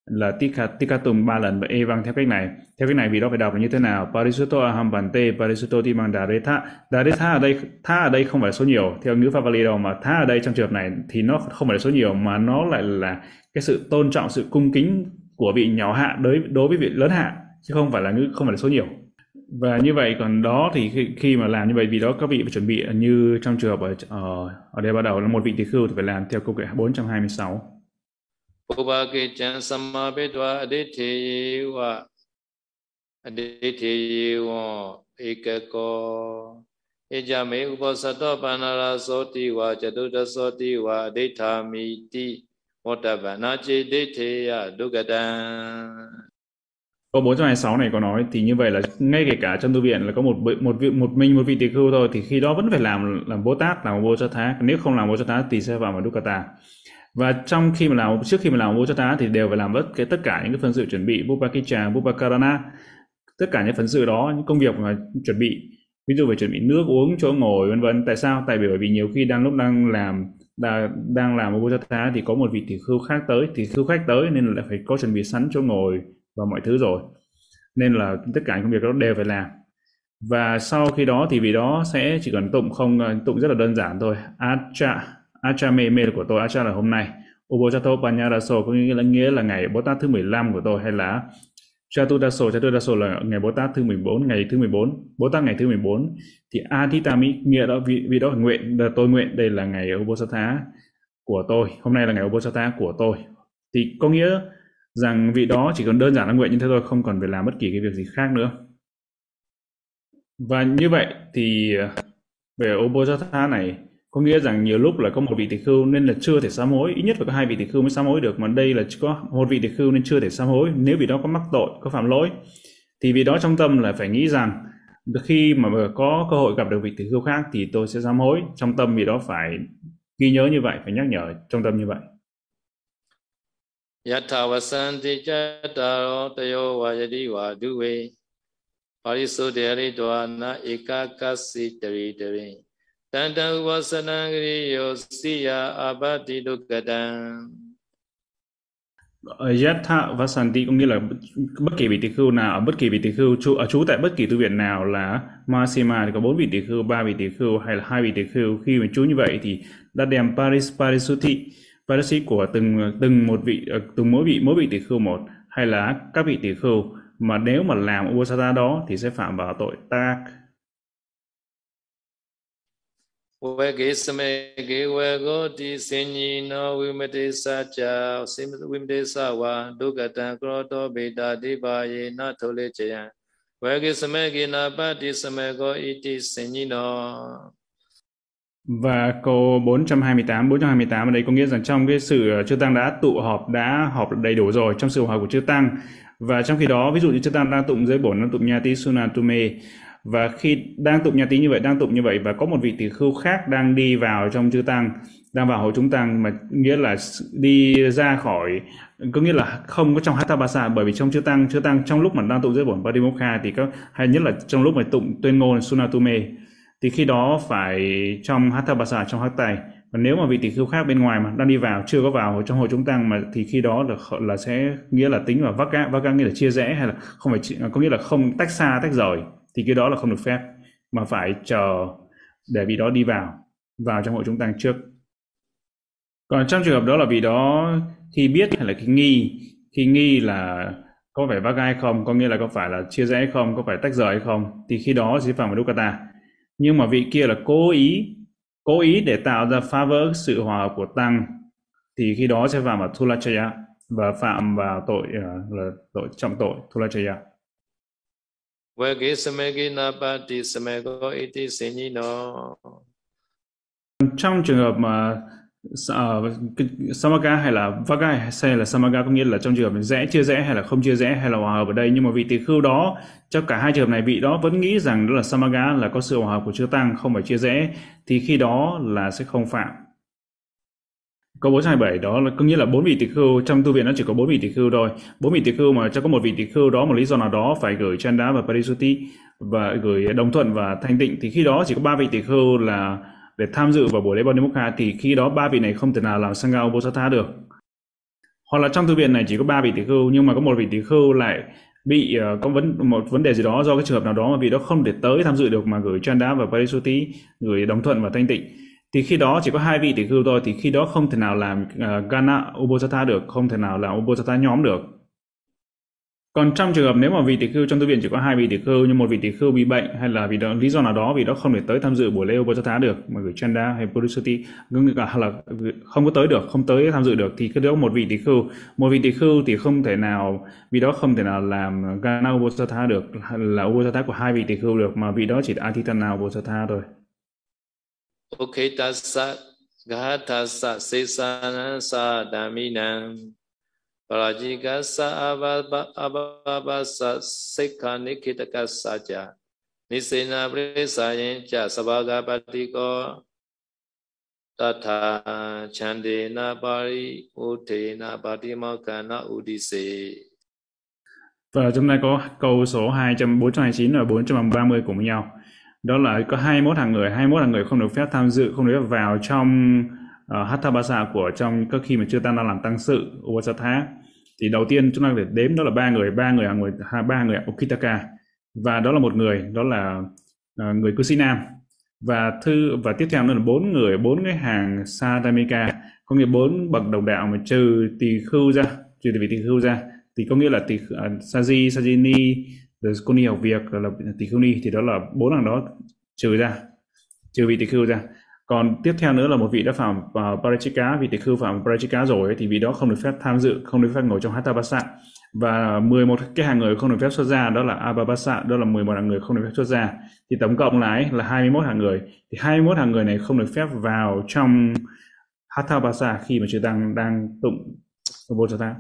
là tika tika tùng ba lần và evang theo cách này. Theo cách này vì đó phải đọc là như thế nào? Parisuto aham bante parisuto timang daretha daretha ở đây tha ở đây không phải số nhiều. Theo ngữ pháp Bali đâu mà tha ở đây trong trường hợp này thì nó không phải số nhiều mà nó lại là cái sự tôn trọng sự cung kính của vị nhỏ hạ đối đối với vị lớn hạ chứ không phải là ngữ không phải là số nhiều và như vậy còn đó thì khi, khi mà làm như vậy vì đó các vị phải chuẩn bị như trong trường hợp ở ở, ở đây bắt đầu là một vị tỷ khưu thì phải làm theo câu kệ 426 ပုဗ္ဗကေကျံသမ္မာပိတဝအဋိထေယေဝအဋိထေယေဝဧကကောဧကြမေဥပသတ္တပန္နရာသောတိဝါចတုတသောတိဝါအဋိဌာမိတိဝတ္တဗနာจิตိထေယဒုက္ကတံ Câu 426 này có nói thì như vậy là ngay kể cả trong tu viện là có một một vị một mình một vị tỳ khưu thôi thì khi đó vẫn phải làm làm Bồ Tát làm Bồ Tát Thá. Nếu không làm Bồ Tát Thá thì sẽ vào vào Dukkata và trong khi mà làm trước khi mà làm Uchata thì đều phải làm tất cái tất cả những cái phần sự chuẩn bị Bupakicha, Bupakarana tất cả những phần sự đó những công việc mà chuẩn bị. Ví dụ phải chuẩn bị nước uống chỗ ngồi vân vân. Tại sao? Tại vì bởi vì nhiều khi đang lúc đang làm đang, đang làm Uchata thì có một vị tỷ khưu khác tới. Thì khưu khách tới nên là phải có chuẩn bị sẵn chỗ ngồi và mọi thứ rồi nên là tất cả công việc đó đều phải làm và sau khi đó thì vì đó sẽ chỉ cần tụng không ờ, tụng rất là đơn giản thôi acha Acha me me của tôi, Acha là hôm nay. Ubochato Panyaraso có nghĩa là nghĩa là ngày Bồ Tát thứ 15 của tôi hay là Chatudaso, Chatudaso là ngày Bồ Tát thứ 14, ngày thứ 14, Bồ Tát ngày thứ 14. Thì Adhitami nghĩa đó vì, vì đó là nguyện, là tôi nguyện đây là ngày Ubosatha của tôi, hôm nay là ngày Ubosatha của tôi. Thì có nghĩa rằng vị đó chỉ cần đơn giản là nguyện như thế thôi, không còn phải làm bất kỳ cái việc gì khác nữa. Và như vậy thì ờ, về Ubosatha này có nghĩa rằng nhiều lúc là có một vị tỷ khưu nên là chưa thể sám hối ít nhất phải có hai vị tỷ khưu mới sám hối được mà đây là chỉ có một vị tỷ khưu nên chưa thể sám hối nếu vị đó có mắc tội có phạm lỗi. Thì vị đó trong tâm là phải nghĩ rằng khi mà có cơ hội gặp được vị tỷ khưu khác thì tôi sẽ sám hối. Trong tâm vị đó phải ghi nhớ như vậy phải nhắc nhở trong tâm như vậy. Yatha vasanti chattaro tayo vajati vaduve parisodhyaridvana ekakasi tari tari tanta upasanagriyo siya abati dukkadam ờ, Yatha Vasanti cũng nghĩa là bất kỳ vị tỷ khưu nào ở bất kỳ vị tỷ khưu trú ở à, trú tại bất kỳ tu viện nào là Masima thì có bốn vị tỷ khưu, ba vị tỷ khưu hay là hai vị tỷ khưu. Khi mà trú như vậy thì đã đem Paris Parisuti Parisi của từng từng một vị ờ, từng mỗi vị mỗi vị tỷ khưu một, hay là các vị tỷ khưu mà nếu mà làm Upasata đó thì sẽ phạm vào tội tác. Vege same ge ti sinyi no vimate sa cha vimate sa wa kroto beta na thole chayan same ge na same go iti sinyi no và câu 428 428 ở đây có nghĩa rằng trong cái sự ờ, chư tăng đã tụ họp, đã họp đầy đủ rồi trong sự họp của chư tăng. Và trong khi đó, ví dụ như chư tăng đang tụng giới bổn, đang tụng nha tí sunatume và khi đang tụng nhà tí như vậy, đang tụng như vậy và có một vị tỷ khưu khác đang đi vào trong chư tăng, đang vào hội chúng tăng mà nghĩa là đi ra khỏi, có nghĩa là không có trong hatha bởi vì trong chư tăng chư tăng trong lúc mà đang tụng giới bổn Padimokha thì có, hay nhất là trong lúc mà tụng tuyên ngôn Sunatume thì khi đó phải trong hatha trong hắc tài và nếu mà vị tỷ khưu khác bên ngoài mà đang đi vào, chưa có vào trong hội chúng tăng mà, thì khi đó là là sẽ nghĩa là tính vào vác vaka nghĩa là chia rẽ hay là không phải có nghĩa là không tách xa, tách rời. Thì cái đó là không được phép, mà phải chờ để vị đó đi vào vào trong hội chúng tăng trước. Còn trong trường hợp đó là vị đó khi biết hay là khi nghi khi nghi là có phải vác hay không, có nghĩa là có phải là chia rẽ hay không, có phải tách rời hay không, thì khi đó sẽ phạm vào dukkata nhưng mà vị kia là cố ý cố ý để tạo ra phá vỡ sự hòa hợp của tăng thì khi đó sẽ phạm vào thulachaya và phạm vào tội uh, là tội trọng tội thulachaya Vage samegi napati samego iti senyino. Trong trường hợp mà uh, Ờ, samaga hay là vaga hay là samaga có nghĩa là trong trường hợp rẽ, chưa rẽ hay là không chưa rẽ hay là hòa hợp ở đây nhưng mà vị tỳ khưu đó cho cả hai trường hợp này, vị đó vẫn nghĩ rằng đó là samaga là có sự hòa hợp của chư tăng, không phải chia rẽ, thì khi đó là sẽ không phạm Câu 427 đó là có nghĩa là bốn vị tỷ khưu, trong tu viện nó chỉ có bốn vị tỷ khưu thôi. Bốn vị tỷ khưu mà cho có một vị tỷ khưu đó, một lý do nào đó phải gửi Chanda và Parisuti và gửi đồng thuận và thanh tịnh, thì khi đó chỉ có ba vị tỷ khưu là để tham dự vào buổi lễ Bodhimukha thì khi đó ba vị này không thể nào làm Sangha Bodhisattva được. Hoặc là trong thư viện này chỉ có ba vị tỷ khưu nhưng mà có một vị tỷ khưu lại bị uh, có vấn một vấn đề gì đó do cái trường hợp nào đó mà vị đó không thể tới tham dự được mà gửi Chanda và Parisuti gửi đồng thuận và thanh tịnh thì khi đó chỉ có hai vị tỷ khưu thôi thì khi đó không thể nào làm uh, Gana Ubosatha được không thể nào làm Ubosatha nhóm được còn trong trường hợp nếu mà vị tỷ khưu trong thư viện chỉ có hai vị tỷ khưu nhưng một vị tỷ khưu bị bệnh hay là vì đó, lý do nào đó vì đó không thể tới tham dự buổi lễ Ubosatha được mà gửi Chanda hay Purisuti hay là không có tới được không tới tham dự được thì cái đó một vị tỷ khưu. Một vị tỷ khưu thì không thể nào vì đó không thể nào làm Gana Ubosatha được là Ubosatha của hai vị tỷ khưu được mà vị đó chỉ là Atitana Ubosatha thôi. Ukhetasa sesana sa Dhaminam Parajikasa Ababasa Sekha Nikitakasa Cha Nisena Presayen Cha Sabaga Patiko. Tata Chandena Pari Utena Patimakana Udise. Và chúng ta có câu số 200, và 430 cùng nhau. Đó là có 21 hàng người 21 hàng người không được phép tham dự không được phép vào trong uh, Hatha Basa của trong các khi mà chưa ta đang làm tăng sự Upasatha thì đầu tiên chúng ta phải đếm đó là ba người ba người hàng người ba người à, Okitaka. Và đó là một người đó là uh, người cư sĩ nam và thư và tiếp theo nữa là bốn người bốn cái hàng Sadamika có nghĩa bốn bậc đồng đạo mà trừ tỳ khưu ra trừ vị tỳ khưu ra. Thì có nghĩa là tỳ uh, Saji Sajini rồi cô ni học việc là tỳ khưu ni. Thì đó là bốn hàng đó trừ ra trừ vị tỳ khưu ra còn tiếp theo nữa là một vị đã phạm uh, parachika. Vị tỷ khưu phạm parachika rồi ấy, thì vị đó không được phép tham dự không được phép ngồi trong Hatabasa. và 11 cái hàng người không được phép xuất ra đó là ababasa đó là 11 hàng người không được phép xuất ra thì tổng cộng lại là 21 hàng người. Thì 21 hàng người này không được phép vào trong Hatabasa khi mà chư tăng đang tụng Bodhata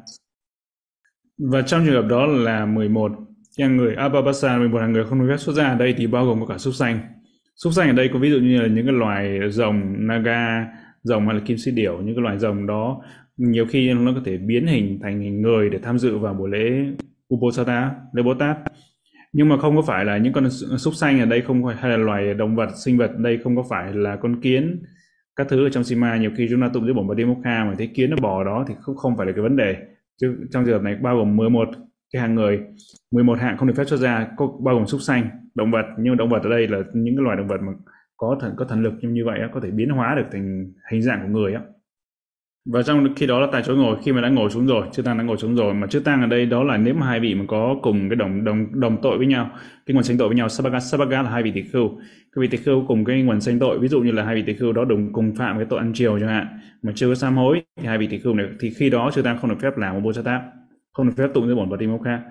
và trong trường hợp đó là 11 hàng người ababasa 11 hàng người không được phép xuất ra ở đây thì bao gồm có cả súc sanh súc sanh ở đây có ví dụ như là những cái loài rồng naga rồng hay là kim sĩ điểu những cái loài rồng đó nhiều khi nó có thể biến hình thành hình người để tham dự vào buổi lễ Uposatha, lễ Bồ Tát. Nhưng mà không có phải là những con súc sanh ở đây không phải hay là loài động vật sinh vật ở đây không có phải là con kiến các thứ ở trong Sima nhiều khi chúng ta tụng dưới bổn Badi Mokha mà thấy kiến nó bò đó thì không không phải là cái vấn đề chứ trong trường hợp này bao gồm 11 cái hàng người 11 hạng không được phép xuất ra, có bao gồm súc sanh động vật. Nhưng động vật ở đây là những cái loài động vật mà có thần có thần lực như như vậy có thể biến hóa được thành hình dạng của người á. Và trong khi đó là tại chỗ ngồi, khi mà đã ngồi xuống rồi, chư tăng đã ngồi xuống rồi, mà chư tăng ở đây đó là nếu mà hai vị mà có cùng cái đồng đồng đồng tội với nhau. Cái nguồn sanh tội với nhau sabaga sabaga là hai vị tỷ khưu. Cái vị tỷ khưu cùng cái nguồn sanh tội, ví dụ như là hai vị tỷ khưu đó đồng cùng phạm cái tội ăn chiều chẳng hạn, mà chưa có sám hối, thì hai vị tỷ khưu này, thì khi đó chư tăng không được phép làm một bồ sát tát không được phép tụng cái bổn bát khác.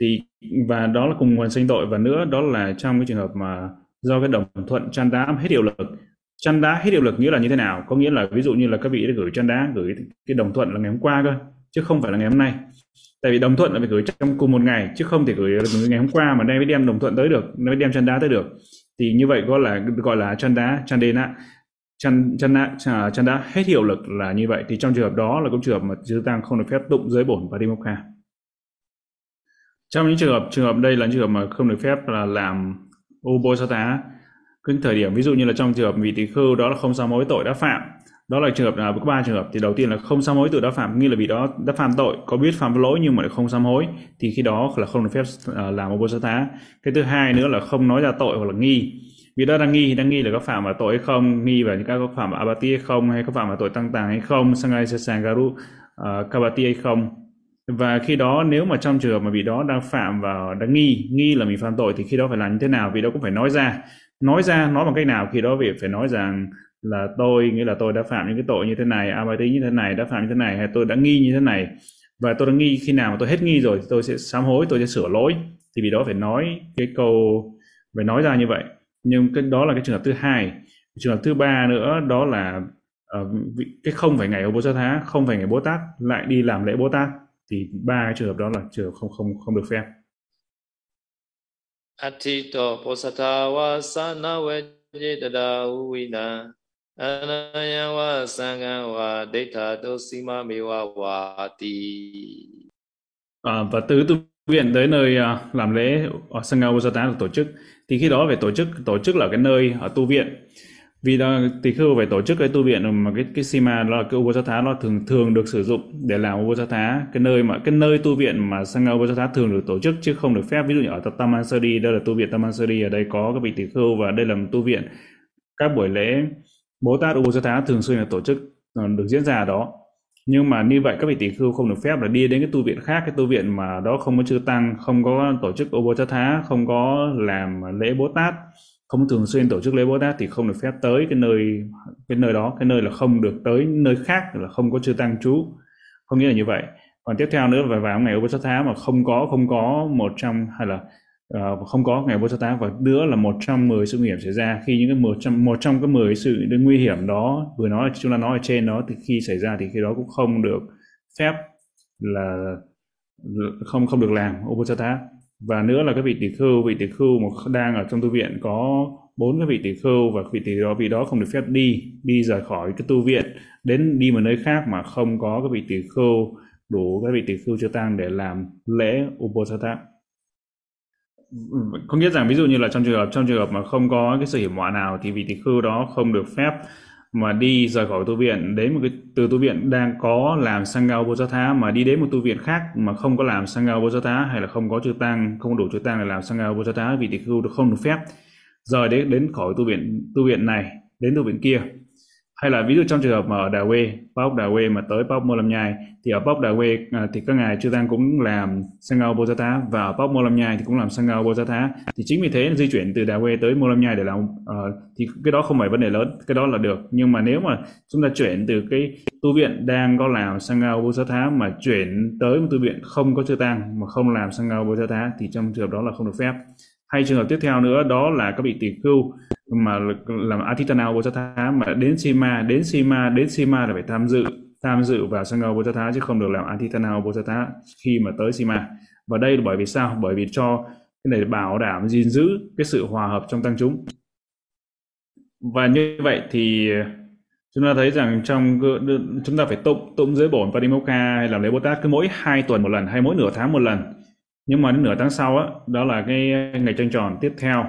Thì, và đó là cùng nguồn sinh tội, và nữa đó là trong cái trường hợp mà do cái đồng thuận chăn đá hết hiệu lực. Chăn đá hết hiệu lực nghĩa là như thế nào? Có nghĩa là ví dụ như là các vị đã gửi chăn đá, gửi cái đồng thuận là ngày hôm qua cơ, chứ không phải là ngày hôm nay. Tại vì đồng thuận là phải gửi trong cùng một ngày, chứ không thể gửi ngày hôm qua mà nay mới đem đồng thuận tới được mới đem chăn đá tới được. Thì như vậy gọi là gọi là chăn đá, chăn đến ạ chăn chăn đá à, chăn đã hết hiệu lực là như vậy. Thì trong trường hợp đó là cũng trường hợp mà chư tăng không được phép tụng giới bổn và đi mokha trong những trường hợp trường hợp đây là trường hợp mà không được phép là làm ubosata cái thời điểm, ví dụ như là trong trường hợp vị tỳ khưu đó là không sám hối tội đã phạm, đó là trường hợp là có ba trường hợp. Thì đầu tiên là không sám hối tội đã phạm nghi là vì đó đã phạm tội, có biết phạm lỗi nhưng mà lại không sám hối, thì khi đó là không được phép à, làm một sát tá cái thứ hai nữa là không nói ra tội hoặc là nghi vì đó đang nghi đang nghi là có phạm vào tội hay không nghi vào những các có phạm vào abati hay không hay có phạm vào tội tăng tàng hay không sangai sangaru uh, kabati hay không. Và khi đó nếu mà trong trường hợp mà vị đó đang phạm vào đang nghi nghi là mình phạm tội thì khi đó phải làm như thế nào vì đó cũng phải nói ra. Nói ra nói bằng cách nào? Khi đó việc phải nói rằng là tôi nghĩa là tôi đã phạm những cái tội như thế này abati như thế này đã phạm như thế này hay tôi đã nghi như thế này. Và tôi đã nghi khi nào mà tôi hết nghi rồi thì tôi sẽ sám hối tôi sẽ sửa lỗi. Thì vì đó phải nói cái câu phải nói ra như vậy nhưng cái đó là cái trường hợp thứ hai. Trường hợp thứ ba nữa đó là uh, cái không phải ngày ông bố sa thá không phải ngày bố tát lại đi làm lễ bố tát thì ba cái trường hợp đó là trường không không không được phép. Atito posatawa sanawe jidada uwina anayawa sangawa data dosima miwa wati à, ờ, và từ tu viện tới nơi uh, làm lễ ở Sangha Bosata được tổ chức thì khi đó phải tổ chức tổ chức là cái nơi ở tu viện. Vì đó tỳ khưu phải tổ chức cái tu viện mà cái cái sima đó là cái upasatha nó thường thường được sử dụng để làm upasatha cái nơi mà, cái nơi tu viện mà sangha upasatha thường được tổ chức chứ không được phép. Ví dụ như ở Tamansari đây là tu viện Tamansari ở đây có các vị tỳ khưu và đây là một tu viện. Các buổi lễ Bồ Tát Upasatha thường xuyên là tổ chức ờ, được diễn ra ở đó nhưng mà như vậy các vị tỷ khưu không được phép là đi đến cái tu viện khác, cái tu viện mà đó không có chư tăng, không có tổ chức Upasatha không có làm lễ bố Tát, không thường xuyên tổ chức lễ bố Tát thì không được phép tới cái nơi cái nơi đó, cái nơi là không được tới nơi khác, là không có chư tăng trú. Không nghĩa là như vậy. Còn tiếp theo nữa là vào ngày Bồ thá mà không có không có một trong, hay là uh, không có. Ngày Bồ Tát và nữa là một trong mười sự nguy hiểm xảy ra. Khi những cái một trong một trong cái mười sự nguy hiểm đó vừa nói chúng ta nói ở trên đó thì khi xảy ra thì khi đó cũng không được phép là không không được làm Upasatha và nữa là cái vị tỷ khưu vị tỷ khưu mà đang ở trong tu viện có bốn cái vị tỷ khưu và vị tỷ đó vị đó không được phép đi đi rời khỏi cái tu viện đến đi một nơi khác mà không có cái vị tỷ khưu đủ cái vị tỷ khưu chưa tăng để làm lễ Ừ. có nghĩa rằng ví dụ như là trong trường hợp, trong trường hợp mà không có cái sự hiểm họa nào thì vị tỷ khưu đó không được phép mà đi rời khỏi tu viện đến một cái, từ tu viện đang có làm sang ngao bồ tát mà đi đến một tu viện khác mà không có làm sang ngao bồ tát hay là không có chư tăng, không đủ chư tăng để làm sang ngao bồ tát vị tỳ khưu không được phép rời đến đến khỏi tu viện tu viện này, đến tu viện kia hay là ví dụ trong trường hợp mà ở Đà Quê, Bóc Đà Quê mà tới Bóc Mô Lâm Nhai thì ở Bóc Đà Quê à, thì các ngài chư tăng cũng làm Sangao Bồ Tát và ở Bóc Mô Lâm Nhai thì cũng làm Sangao Bồ Tát thì chính vì thế di chuyển từ Đà Quê tới Mô Lâm Nhai để làm uh, thì cái đó không phải vấn đề lớn cái đó là được. Nhưng mà nếu mà chúng ta chuyển từ cái tu viện đang có làm Sangao Bồ Tát mà chuyển tới một tu viện không có chư tăng mà không làm Sangao Bồ Tát thì trong trường hợp đó là không được phép. Hay trường hợp tiếp theo nữa đó là các vị tỷ khưu mà làm Atitana Bodhisattva mà đến Sima đến Sima đến Sima là phải tham dự tham dự vào Sangha Bodhisattva chứ không được làm Atitana Bodhisattva khi mà tới Sima. Và đây là bởi vì sao? Bởi vì cho cái này bảo đảm gìn giữ cái sự hòa hợp trong tăng chúng. Và như vậy thì ờ, chúng ta thấy rằng trong chúng ta phải tụng tụng giới bổn Padimokkha hay làm lễ Bồ Tát cứ mỗi hai tuần một lần, hay mỗi nửa tháng một lần. Nhưng mà đến nửa tháng sau á, đó là cái ngày trăng tròn tiếp theo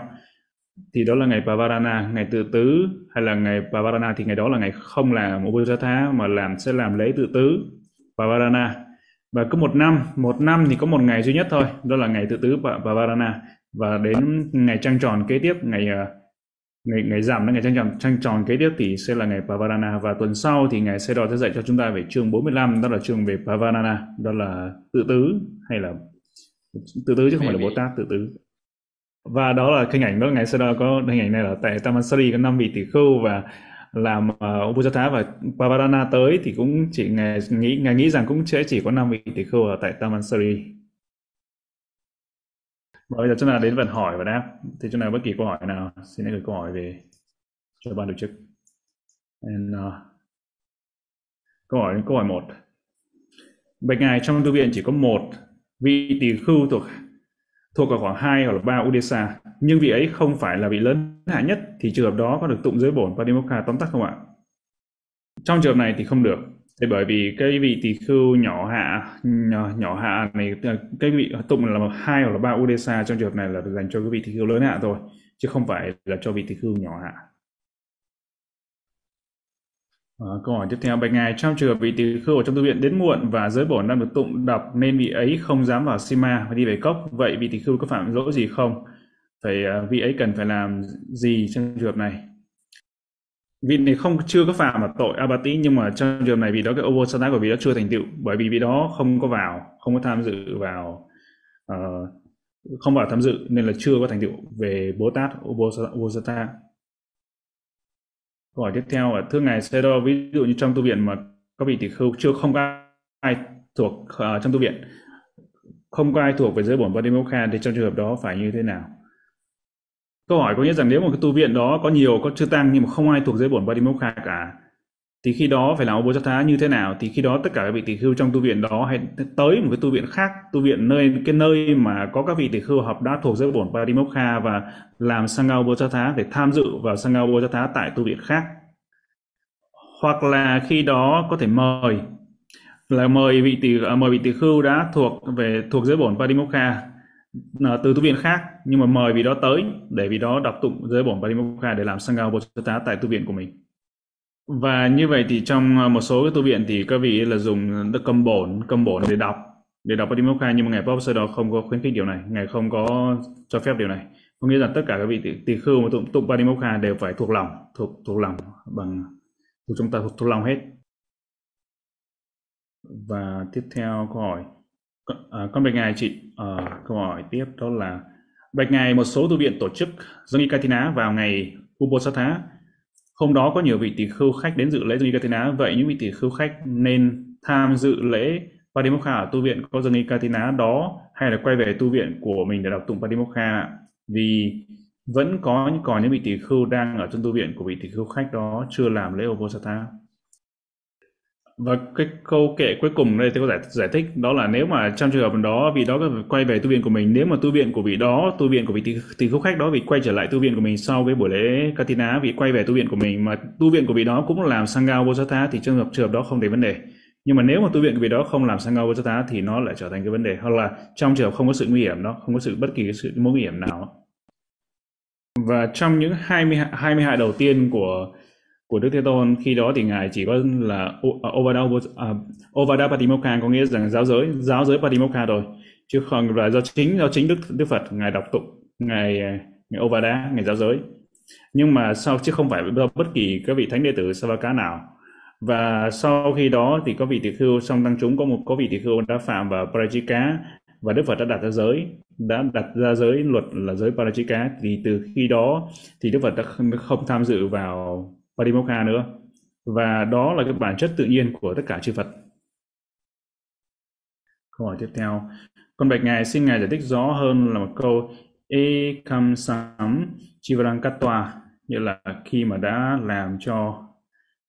thì đó là ngày Pavarana. Ngày tự tứ hay là ngày Pavarana thì ngày đó là ngày không làm Upajatha mà làm sẽ làm lễ tự tứ Pavarana. Và cứ một năm một năm thì có một ngày duy nhất thôi đó là ngày tự tứ Pavarana. Và đến ngày trăng tròn kế tiếp ngày ờ, ngày ngày giảm đến ngày trăng tròn trăng tròn kế tiếp thì sẽ là ngày Pavarana. Và tuần sau thì ngày sẽ đo sẽ dạy cho chúng ta về chương 45 đó là chương về Pavarana. Đó là tự tứ hay là tự tứ chứ không phải là Bồ Tát tự tứ và đó là hình ảnh đó ngày sau đó có hình ảnh này là tại Tamansari có năm vị tỷ khưu và làm ờ, uh, Upajatha và Pavarana tới thì cũng chỉ ngài nghĩ ngài nghĩ rằng cũng sẽ chỉ có năm vị tỷ khưu ở tại Tamansari và bây giờ chúng ta đến phần hỏi và đáp. Thì chúng ta bất kỳ câu hỏi nào? Xin hãy gửi câu hỏi về cho ban tổ chức. And, uh, câu hỏi câu hỏi một. Bạch ngài trong tu viện chỉ có một vị tỷ khưu thuộc thuộc vào khoảng 2 hoặc là 3 Udesa, nhưng vị ấy không phải là vị lớn hạ nhất thì trường hợp đó có được tụng giới bổn Padimokkha tóm tắt không ạ? Trong trường hợp này thì không được. Thì bởi vì cái vị tỳ khưu nhỏ hạ nhỏ, nhỏ hạ này ờ, cái vị tụng là hai hoặc là ba Udesa trong trường hợp này là dành cho cái vị tỳ khưu lớn hạ thôi chứ không phải là cho vị tỳ khưu nhỏ hạ. À, câu hỏi tiếp theo bạch ngài trong trường hợp vị tỳ khưu ở trong tu viện đến muộn và giới bổn đang được tụng đọc nên vị ấy không dám vào sima và đi về cốc vậy vị tỳ khưu có phạm lỗi gì không? Phải ờ, vị ấy cần phải làm gì trong trường hợp này? Vị này không chưa có phạm là tội abati nhưng mà trong trường hợp này vì đó cái obosata của vị đó chưa thành tựu bởi vì vị đó không có vào không có tham dự vào uh, không vào tham dự nên là chưa có thành tựu về bồ tát obosata Câu hỏi tiếp theo là thưa ngài Sero, ví dụ như trong tu viện mà các vị tỷ khưu chưa không có ai thuộc uh, trong tu viện không có ai thuộc về giới bổn Padimokha thì trong trường hợp đó phải như thế nào? Câu hỏi có nghĩa rằng nếu một cái tu viện đó có nhiều có chư tăng nhưng mà không ai thuộc giới bổn Padimokha cả thì khi đó phải làm thá như thế nào? Thì khi đó tất cả các vị tỷ khưu trong tu viện đó hay tới một cái tu viện khác, tu viện nơi, cái nơi mà có các vị tỷ khưu học đã thuộc giới bổn Parimokha và làm Sangha thá để tham dự vào Sangha thá tại tu viện khác. Hoặc là khi đó có thể mời, là mời vị tỷ à, mời vị tỷ khưu đã thuộc về, thuộc giới bổn Parimokha à, từ tu viện khác, nhưng mà mời vị đó tới để vị đó đọc tụng giới bổn Parimokha để làm Sangha thá tại tu viện của mình và như vậy thì trong ờ, một số cái tu viện thì các vị là dùng đức cầm bổn, cầm bổn để đọc, để đọc Patimokkha nhưng mà ngài Professor đó không có khuyến khích điều này, ngài không có cho phép điều này. Có nghĩa là tất cả các vị tỳ, khưu mà tụng, tụng Patimokkha đều phải thuộc lòng, thuộc thuộc lòng bằng thuộc chúng ta thuộc, thuộc lòng hết. Và tiếp theo câu hỏi à, con bạch ngài chị à, câu hỏi tiếp đó là bạch ngài một số tu viện tổ chức dâng y Katina vào ngày Uposatha Hôm đó có nhiều vị tỷ khưu khách đến dự lễ Dân Katina, vậy những vị tỷ khưu khách nên tham dự lễ Padimokha ở tu viện có Dân Katina đó hay là quay về tu viện của mình để đọc tụng Padimokha vì vẫn có còn những vị tỷ khưu đang ở trong tu viện của vị tỷ khưu khách đó chưa làm lễ Obosatha và cái câu kệ cuối cùng đây tôi có giải giải thích, đó là nếu mà trong trường hợp đó vị đó quay về tu viện của mình, nếu mà tu viện của vị đó, tu viện của vị tỳ khúc khách đó vị quay trở lại tu viện của mình sau cái buổi lễ Katina, vị quay về tu viện của mình, mà tu viện của vị đó cũng làm sangao bosatha thì trong hợp, trường hợp đó không thành vấn đề. Nhưng mà nếu mà tu viện của vị đó không làm sangao bosatha thì nó lại trở thành cái vấn đề, hoặc là trong trường hợp không có sự nguy hiểm đó, không có sự bất kỳ sự mối nguy hiểm nào và trong những 20 22 đầu tiên của của Đức Thế Tôn. Khi đó thì ngài chỉ có là à, Ovada uh, Ovada Patimokkha có nghĩa rằng giáo giới giáo giới Patimokkha rồi. Chứ không là do chính do chính Đức Đức Phật ngài đọc tụng ngài à, ngài Ovada ngài giáo giới. Nhưng mà sau chứ không phải do bất kỳ các vị thánh đệ tử Savaka nào. Và sau khi đó thì có vị tỳ khưu trong tăng chúng có một có vị tỳ khưu đã phạm vào Parajika và Đức Phật đã đặt ra giới đã đặt ra giới luật là giới Parajika. Thì từ khi đó thì Đức Phật đã không, không tham dự vào Parimokha nữa. Và đó là cái bản chất tự nhiên của tất cả chư Phật. Câu hỏi tiếp theo. Con bạch ngài xin ngài giải thích rõ hơn là một câu ekam sam chivarangkatwa nghĩa là khi mà đã làm cho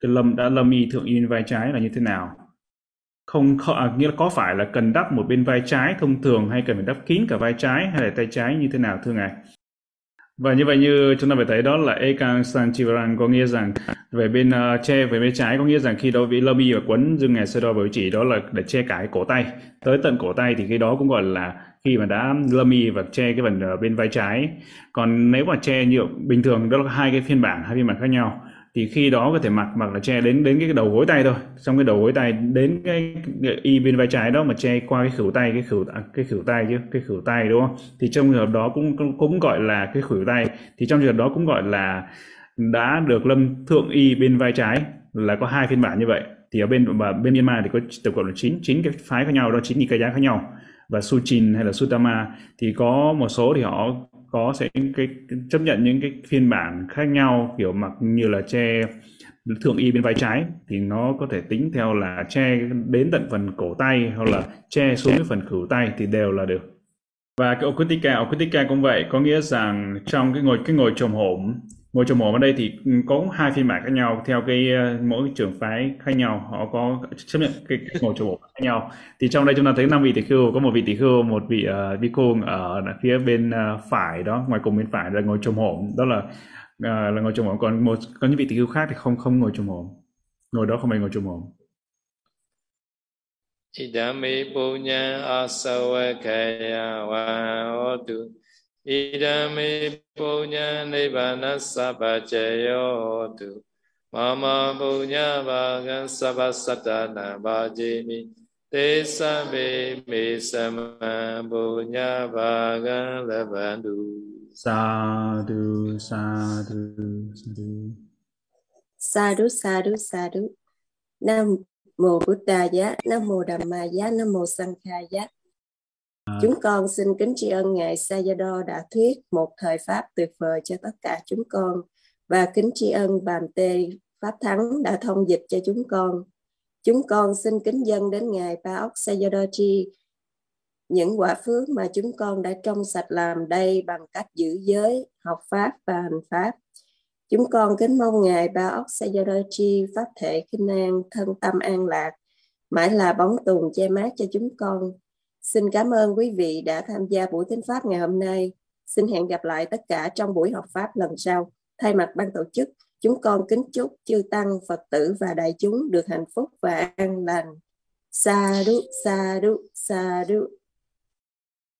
cái lâm đã lâm y thượng y vai trái là như thế nào? Không, không à, nghĩa là có phải là cần đắp một bên vai trái thông thường hay cần phải đắp kín cả vai trái hay là tay trái như thế nào thưa ngài? Và như vậy như chúng ta phải thấy đó là Ekang Sanchivaran có nghĩa rằng về bên uh, che về bên trái có nghĩa rằng khi đó vị lâm và quấn dương ngài sơ đo với chỉ đó là để che cả cái cổ tay. Tới tận cổ tay thì khi đó cũng gọi là khi mà đã lâm và che cái phần uh, bên vai trái. Còn nếu mà che như bình thường đó là hai cái phiên bản hai phiên bản khác nhau thì khi đó có thể mặc mặc là che đến đến cái đầu gối tay thôi. Xong cái đầu gối tay đến cái, y bên vai trái đó mà che qua cái khử tay cái khử à, cái khử tay chứ cái khử tay đúng không? Thì trong trường hợp đó cũng cũng, cũng gọi là cái khử tay. Thì trong trường hợp đó cũng gọi là đã được lâm thượng y bên vai trái là có hai phiên bản như vậy. Thì ở bên và bên Myanmar thì có tổng cộng là chín chín cái phái khác nhau đó chín cái giá khác nhau. Và Suchin hay là Sutama thì có một số thì họ có sẽ cái chấp nhận những cái phiên bản khác nhau, kiểu mặc như là che thượng y bên vai trái, thì nó có thể tính theo là che đến tận phần cổ tay hoặc là che xuống cái phần khửu tay thì đều là được. Và cái okutika okutika cũng vậy, có nghĩa rằng trong cái ngồi cái ngồi trồm hổm ngồi chùa mộ ở đây thì ừ, có hai phiên bản khác nhau theo cái ờ, mỗi trường phái khác nhau họ có chấp nhận cái, cái ngồi chùa mộ khác nhau. Thì trong đây chúng ta thấy năm vị tỷ khưu có một vị tỷ khưu một vị uh, vị cô ở phía bên uh, phải đó ngoài cùng bên phải là ngồi chùa mộ. Đó là uh, là ngồi chùa mộ. Còn một có những vị tỷ khưu khác thì không không ngồi chùa mộ. Ngồi đó không phải ngồi trồng hổm Idame punya asawakaya wa otu Idami punya nibbana sabbacayo tu. Mama punya bhagan sabbasattana bhajimi Te sabbe me sama punya bhagan labandu. Sadhu, sadhu, sadhu. Sadhu, sadhu, sadhu. Nam mô Buddha ya Nam mô Đàm ya Nam mô Sangha ya Chúng con xin kính tri ân Ngài Sayadaw đã thuyết một thời Pháp tuyệt vời cho tất cả chúng con và kính tri ân Bàn Tê Pháp Thắng đã thông dịch cho chúng con. Chúng con xin kính dân đến Ngài Ba Ốc Sayadaw những quả phước mà chúng con đã trong sạch làm đây bằng cách giữ giới, học Pháp và hành Pháp. Chúng con kính mong Ngài Ba Ốc Sayadaw Pháp thể kinh an, thân tâm an lạc, mãi là bóng tùng che mát cho chúng con Xin cảm ơn quý vị đã tham gia buổi thính Pháp ngày hôm nay. Xin hẹn gặp lại tất cả trong buổi học Pháp lần sau. Thay mặt ban tổ chức, chúng con kính chúc chư Tăng, Phật tử và đại chúng được hạnh phúc và an lành. Sa đu, sa đu, sa đu.